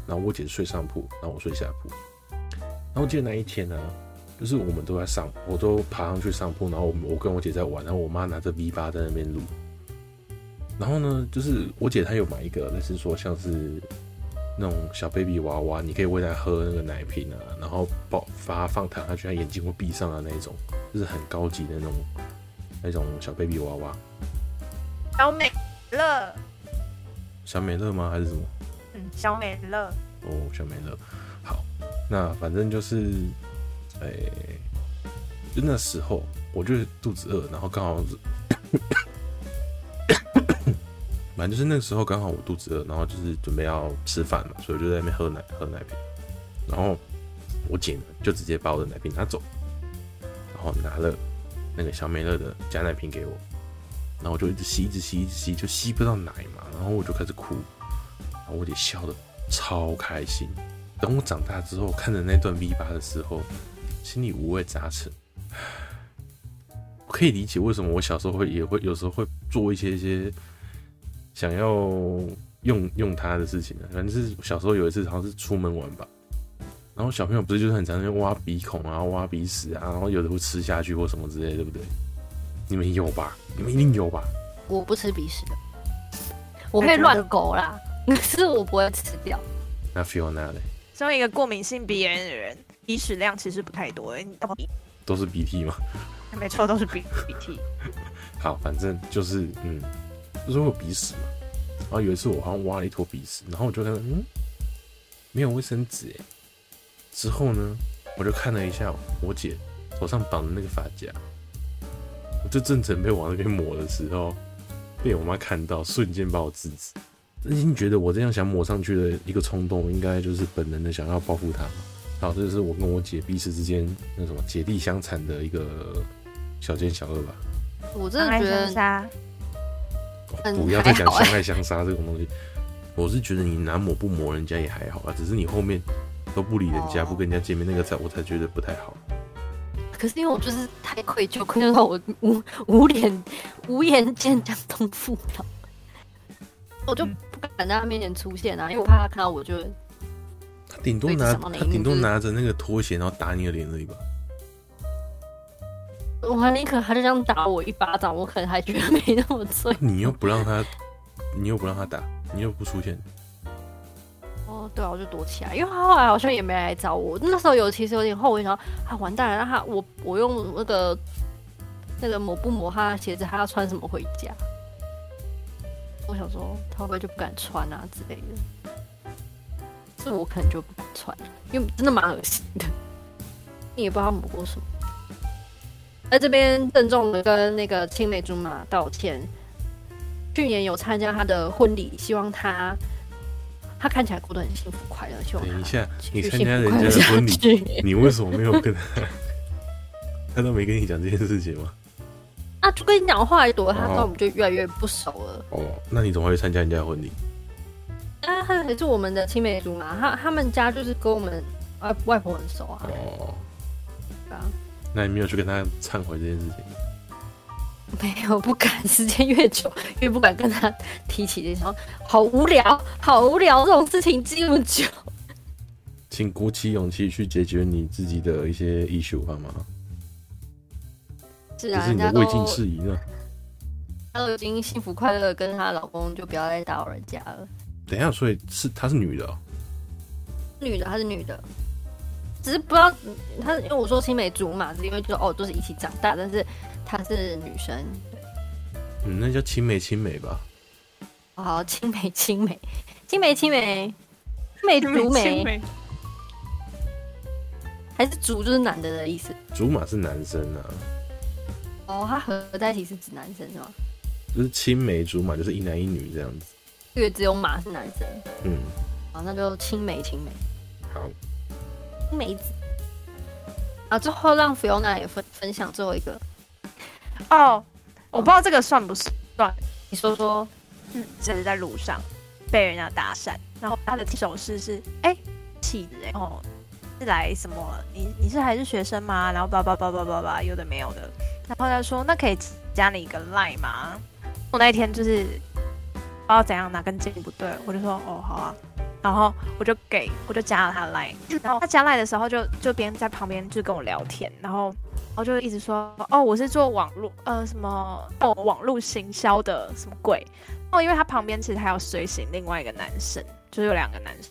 然后我姐睡上铺，然后我睡下铺。然后记得那一天呢、就是我们都在上，我都爬上去上铺，然后我我跟我姐在玩，然后我妈拿着 V8 在那边录。然后呢，就是我姐她有买一个，类似说像是那种小 baby 娃娃，你可以喂她喝那个奶瓶啊，然后抱把它放躺下去，她眼睛会闭上的那种，就是很高级的那种。那种小 baby 娃娃，小美乐，小美乐吗？还是什么？嗯，小美乐。哦，小美乐。好，那反正就是，哎、欸，就那时候我就肚子饿，然后刚好是，反正就是那个时候刚好我肚子饿，然后就是准备要吃饭嘛，所以我就在那边喝奶喝奶瓶，然后我姐呢就直接把我的奶瓶拿走，然后拿了。那个小美乐的假奶瓶给我，然后我就一直吸，一直吸，一直吸，就吸不到奶嘛，然后我就开始哭，然后我姐笑得超开心。等我长大之后，看着那段 V8 的时候，心里五味杂陈。我可以理解为什么我小时候会也会有时候会做一些一些想要用用它的事情的，反正是小时候有一次好像是出门玩吧。然后小朋友不是就是很常在挖鼻孔啊、挖鼻屎啊，然后有的会吃下去或什么之类，对不对？你们有吧？你们一定有吧？我不吃鼻屎的，我会乱勾啦，可是我不会吃掉。那 Fiona 呢？身为一个过敏性鼻炎的人，鼻屎量其实不太多。你都是鼻涕吗？没错，都是鼻鼻涕。好，反正就是嗯，就是会有鼻屎嘛。然后有一次我好像挖了一坨鼻屎，然后我就看到嗯，没有卫生纸哎。之后呢，我就看了一下我姐头上绑的那个发夹，我就正准备往那边抹的时候，被我妈看到，瞬间把我制止。真心觉得我这样想抹上去的一个冲动，应该就是本能的想要报复她。好，这就是我跟我姐彼此之间那什么姐弟相残的一个小奸小恶吧。我真的觉得，不要再讲相爱相杀这种东西。我是觉得你拿抹不抹人家也还好啊，只是你后面都不理人家，不跟人家见面，那个才我才觉得不太好。可是因为我就是太愧疚，愧疚到我 无无脸无颜见江东父老，我就不敢在他面前出现啊，因为我怕他看到我就。他顶多拿他顶多拿着那个拖鞋，然后打你的脸而已吧。我还宁可他就这样打我一巴掌，我可能还觉得没那么脆。你又不让他，你又不让他打，你又不出现。哦，对啊，我就躲起来，因为他后来好像也没来找我。那时候有其实有点后悔，想说啊，完蛋了，让他我我用那个那个抹布抹他的鞋子，他要穿什么回家？我想说他会不会就不敢穿啊之类的。这我可能就不敢穿，因为真的蛮恶心的。你也不知道他抹过什么。在这边郑重的跟那个青梅竹马道歉。去年有参加他的婚礼，希望他他看起来过得很幸福快乐。希望等一下，你参加人家的婚礼，你为什么没有跟他？他都没跟你讲这件事情吗？啊，就跟你讲话一朵，他跟我们就越来越不熟了。哦，那你怎么会参加人家的婚礼？啊，他还是我们的青梅竹马，他他们家就是跟我们外外婆很熟啊。哦，对啊。那你没有去跟他忏悔这件事情？没有，不敢。时间越久，越不敢跟他提起这种。好无聊，好无聊，这种事情这么久。请鼓起勇气去解决你自己的一些 issue 好吗？是啊，是你的未尽事宜呢。她都已经幸福快乐，跟她老公就不要再打扰人家了。等一下，所以是她是女的，喔，女的，她是女的，只是不知道她，因为我说青梅竹马，是因为就哦都是一起长大，但是她是女生，嗯，那叫青梅青梅吧。好，青梅青梅，青梅青梅，青梅竹梅，还是竹就是男的的意思？竹马是男生啊。哦，他合在一起是指男生是吗？就是青梅竹马，就是一男一女这样子。因为只有马是男生，嗯，好，那就青梅青梅，好，青梅子，啊，最后让 Fiona 也分分享最后一个，哦，我不知道这个算不算，你说说，嗯，就是在路上被人家搭讪，然后他的手势是哎，气的哎，哦，是来什么？你你是还是学生吗？然后叭叭叭叭叭叭，有的没有的，然后他说那可以加你一个 line 吗？我那一天就是。不知道怎样哪根筋不对，我就说哦好啊，然后我就给我就加了他的 line，然后他加 line 的时候就就边在旁边就跟我聊天，然后然然后就一直说哦我是做网络呃什么哦网络行销的什么鬼。哦，因为他旁边其实还有随行另外一个男生，就是有两个男生，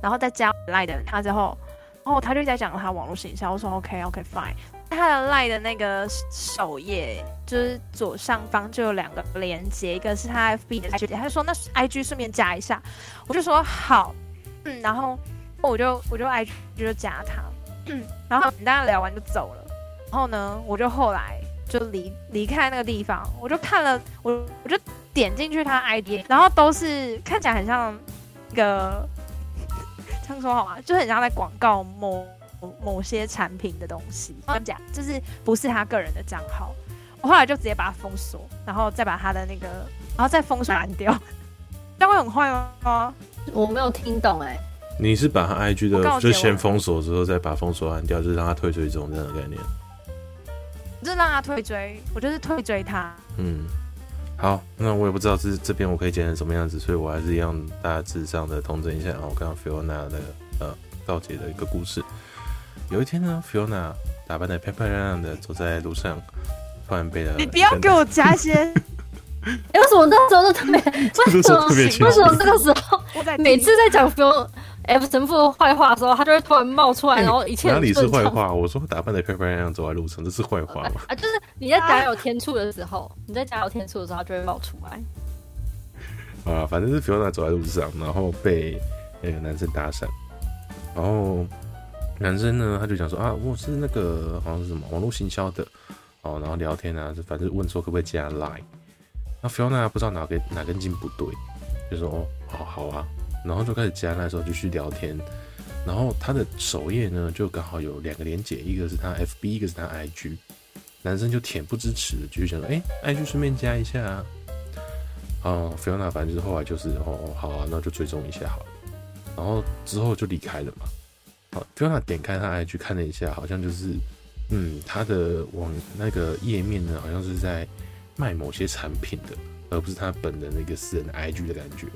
然后再加 line 的他之后，然后他就在讲他网络行销，我说 OK OK fine。他的 LINE 的那个首页，就是左上方就有两个连接，一个是他 FB 的 IG，他就说那 IG 顺便加一下，我就说好，嗯，然后我就我就 IG 就加他，嗯，然后大家聊完就走了，然后呢，我就后来就离离开那个地方，我就看了，我我就点进去他 ID，然后都是看起来很像一个，这样说好吗？就很像在广告某。某些产品的东西，我跟你讲，就是不是他个人的账号，我后来就直接把他封锁，然后再把他的那个，然后再封锁拦掉，这样会很坏吗？我没有听懂哎、欸，你是把他 IG 的就先封锁之后再把封锁拦掉，就是让他退追这种这样的概念，就是让他退追，我就是退追他。嗯，好，那我也不知道这这边我可以剪成什么样子，所以我还是一样大致上的统整一下，我刚刚 Fiona 的呃告解的一个故事。有一天呢，Fiona 打扮的漂漂亮亮的走在路上，突然被了。你不要给我加些。哎、欸，为什么那时候都特别？为什么？为什么这个时候？每次在讲 Fiona F 神父坏话的时候，他就会突然冒出来，欸、然后一切。哪里是坏话？我说打扮的漂漂亮亮走在路上，这是坏话吗？啊，就是你在加油添醋的时候，你在加油添醋的时候，他就会冒出来。啊，反正是 Fiona 走在路上，然后被那个男生搭讪，然后。男生呢，他就讲说啊，我是那个好像是什么网络行销的哦，然后聊天啊，反正问说可不可以加 Line。那 Fiona 不知道哪根哪根筋不对，就说哦，好好啊，然后就开始加，那时候继续聊天，然后他的首页呢，就刚好有两个连结，一个是他 FB，一个是他 IG。男生就恬不知耻的，就想说，哎、，IG 顺便加一下啊。哦，Fiona 反正就是后来就是，哦，好啊，那就追踪一下好了。然后之后就离开了嘛。好，Fiona 点开他 IG 看了一下，好像就是，嗯，他的网那个页面呢，好像是在卖某些产品的，而不是他本人那个私人 IG 的感觉。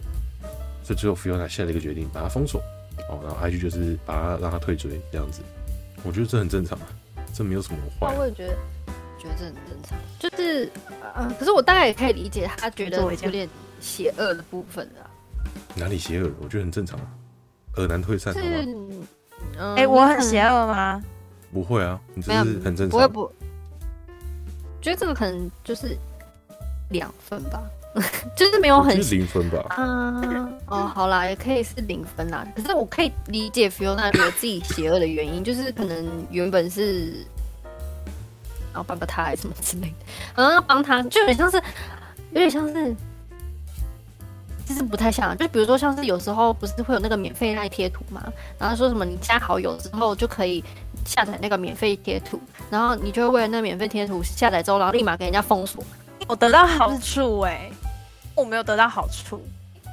所以最后 Fiona 下了一个决定，把他封锁。哦，然后 IG 就是把他让他退追这样子。我觉得这很正常啊，这没有什么坏、啊。我也觉得。觉得这很正常，就是，呃，可是我大概也可以理解他觉得有点邪恶的部分啊。哪里邪恶？我觉得很正常啊，恶男退散。是，哎、嗯欸，我很邪恶吗？不会啊，你只是很正常。不会不，觉得这个可能就是两分吧，就是没有很零分吧。啊，哦，好啦，也可以是零分啦。可是我可以理解 Fiona 觉得自己邪恶的原因，就是可能原本是。然后帮个他还是什么之类的，然后要帮他，就有点像是，有点像是，就是不太像。就比如说，像是有时候不是会有那个免费赖贴图嘛，然后说什么你加好友之后就可以下载那个免费贴图，然后你就会为了那个免费贴图下载之后，然后立马给人家封锁。我得到好处哎、欸，我没有得到好处，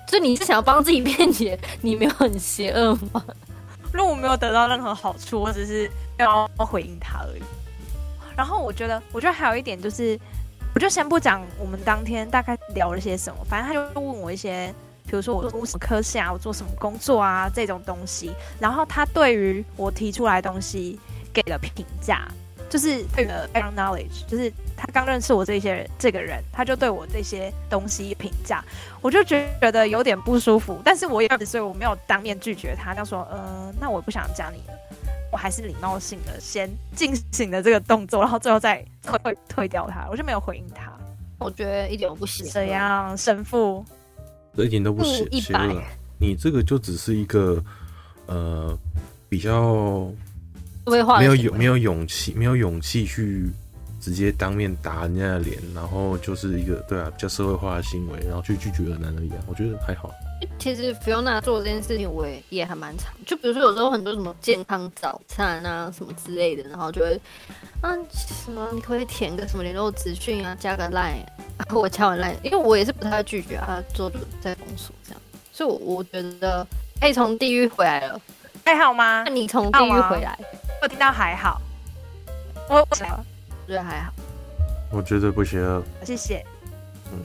就你是想要帮自己辩解，你没有很邪恶吗？如果我没有得到任何好处，我只是要回应他而已。然后我觉得，我觉得还有一点就是，我就先不讲我们当天大概聊了些什么，反正他就问我一些，比如说我读什么科系啊，我做什么工作啊这种东西。然后他对于我提出来的东西给了评价，就是对的 background knowledge，就是他刚认识我这些人，这个人他就对我这些东西评价，我就觉得有点不舒服。但是我也所以我没有当面拒绝他，他说，呃，那我不想加你了。我还是礼貌性的先进行了这个动作，然后最后再退退退掉他，我就没有回应他。我觉得一点都不邪恶。这样神父，这一点都不邪邪恶。你这个就只是一个呃比较没有勇没有勇气没有勇气去直接当面打人家的脸，然后就是一个对啊比较社会化的行为，然后去拒绝了男而已啊。我觉得还好。其实 Fiona 做这件事情，我也也还蛮常。就比如说，有时候很多什么健康早餐啊，什么之类的，然后就会，啊，什么你可以填个什么联络资讯啊，加个 line，然后我加完 line，因为我也是不太拒绝啊，做的再封锁这样。所以我，我我觉得，哎，从地狱回来了，还好吗？那你从地狱回来，我听到还好，我我觉得还好，我觉得不行，谢谢。嗯，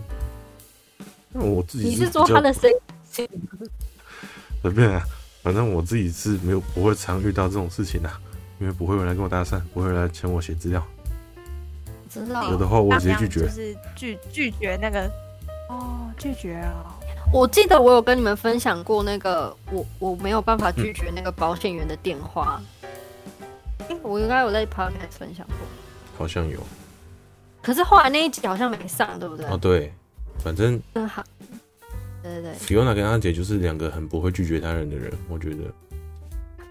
那我自己你是说他的声音？随便啊，反正我自己是没有不会常遇到这种事情的，因为不会有人来跟我搭讪，不会有人来请我写资料。知道有的话我直接拒绝，就是拒拒绝那个哦，拒绝啊！我记得我有跟你们分享过那个，我我没有办法拒绝那个保险员的电话。嗯、我应该有在 podcast 分享过，好像有。可是后来那一集好像没上，对不对？哦，对，反正真好。对对对，Fiona 跟阿姐就是两个很不会拒绝他人的人，我觉得。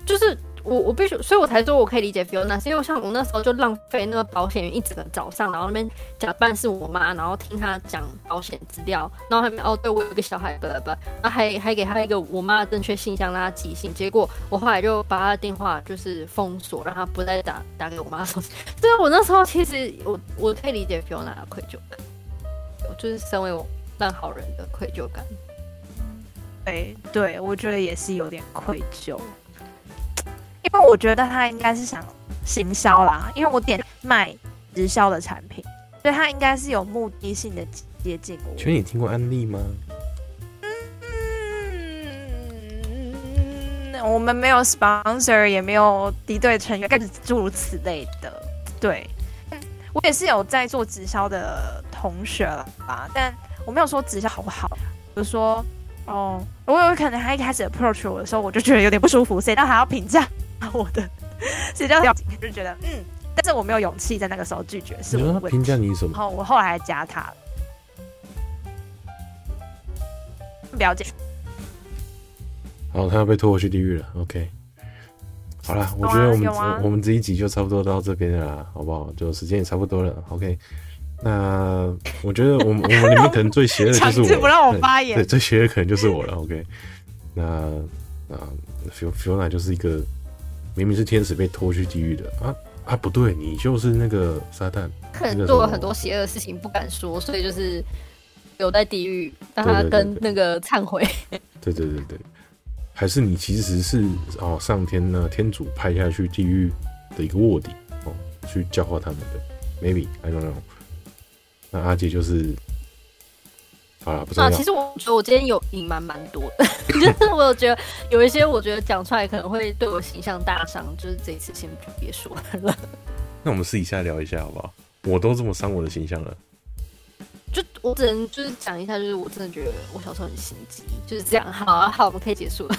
就是我我必须，所以我才说我可以理解 Fiona，是因为像我那时候就浪费那个保险员一整个早上，然后那边假扮是我妈，然后听他讲保险资料，然后还没哦，对我有个小孩，不不不，然后还还给他一个我妈的正确信箱让他寄信，结果我后来就把他的电话就是封锁，让他不再打打给我妈手机。对啊，我那时候其实我我可以理解 Fiona 的愧疚感，就是身为我烂好人的愧疚感。对对，我觉得也是有点愧疚，因为我觉得他应该是想行销啦，因为我点卖直销的产品，所以他应该是有目的性的接近我。请问你听过安利吗？嗯，我们没有 sponsor，也没有敌对成员，诸如此类的。对，我也是有在做直销的同学了吧，但我没有说直销好不好，比如说。哦，我有可能他一开始 approach 我的时候，我就觉得有点不舒服，谁叫他要评价 我的，谁叫他要就觉得嗯，但是我没有勇气在那个时候拒绝，是我评价你什么？然后我后来还加他，不了解。好，他要被拖回去地狱了。OK，好了，我觉得我们、啊、我们这一集就差不多到这边了，好不好？就时间也差不多了。OK。那我觉得我们我们里面可能最邪恶的就是 我，不让我发言，对，最邪恶可能就是我了。OK，那啊，Fiona 就是一个明明是天使被拖去地狱的啊啊，不对，你就是那个撒旦，可能做了很多邪恶的事情不敢说，所以就是留在地狱，让他跟那个忏悔。对对对对，还是你其实是哦，上天呢，天主派下去地狱的一个卧底哦，去教化他们的，maybe I don't know。那阿杰就是。好了，不知道。其实我觉得我今天有隐瞒蛮多的，就是我有觉得有一些，我觉得讲出来可能会对我形象大伤，就是这一次先别说了。那我们私底下聊一下好不好？我都这么伤我的形象了，就我只能就是讲一下，就是我真的觉得我小时候很心机，就是这样。好啊，好，我们可以结束了。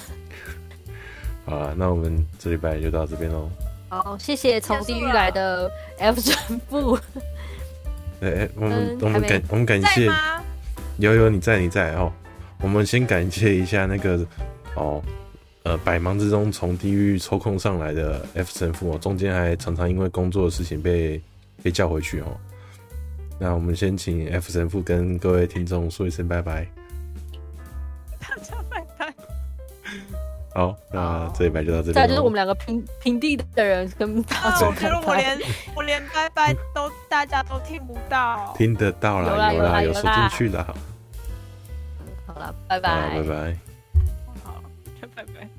好啊，那我们这礼拜就到这边喽。好，谢谢从地狱来的 F 神父。哎、欸，我们、嗯、我们感我们感谢。悠悠你在你在哦，我们先感谢一下那个哦，呃，百忙之中从地狱抽空上来的 F 神父哦，中间还常常因为工作的事情被被叫回去哦。那我们先请 F 神父跟各位听众说一声拜拜。好，那这一拜就到这里。对，就是我们两个平平地的人跟大家开拜。我连 我连拜拜都大家都听不到。听得到了，有啦，有说进去了。好了，拜拜，拜拜，好，拜拜。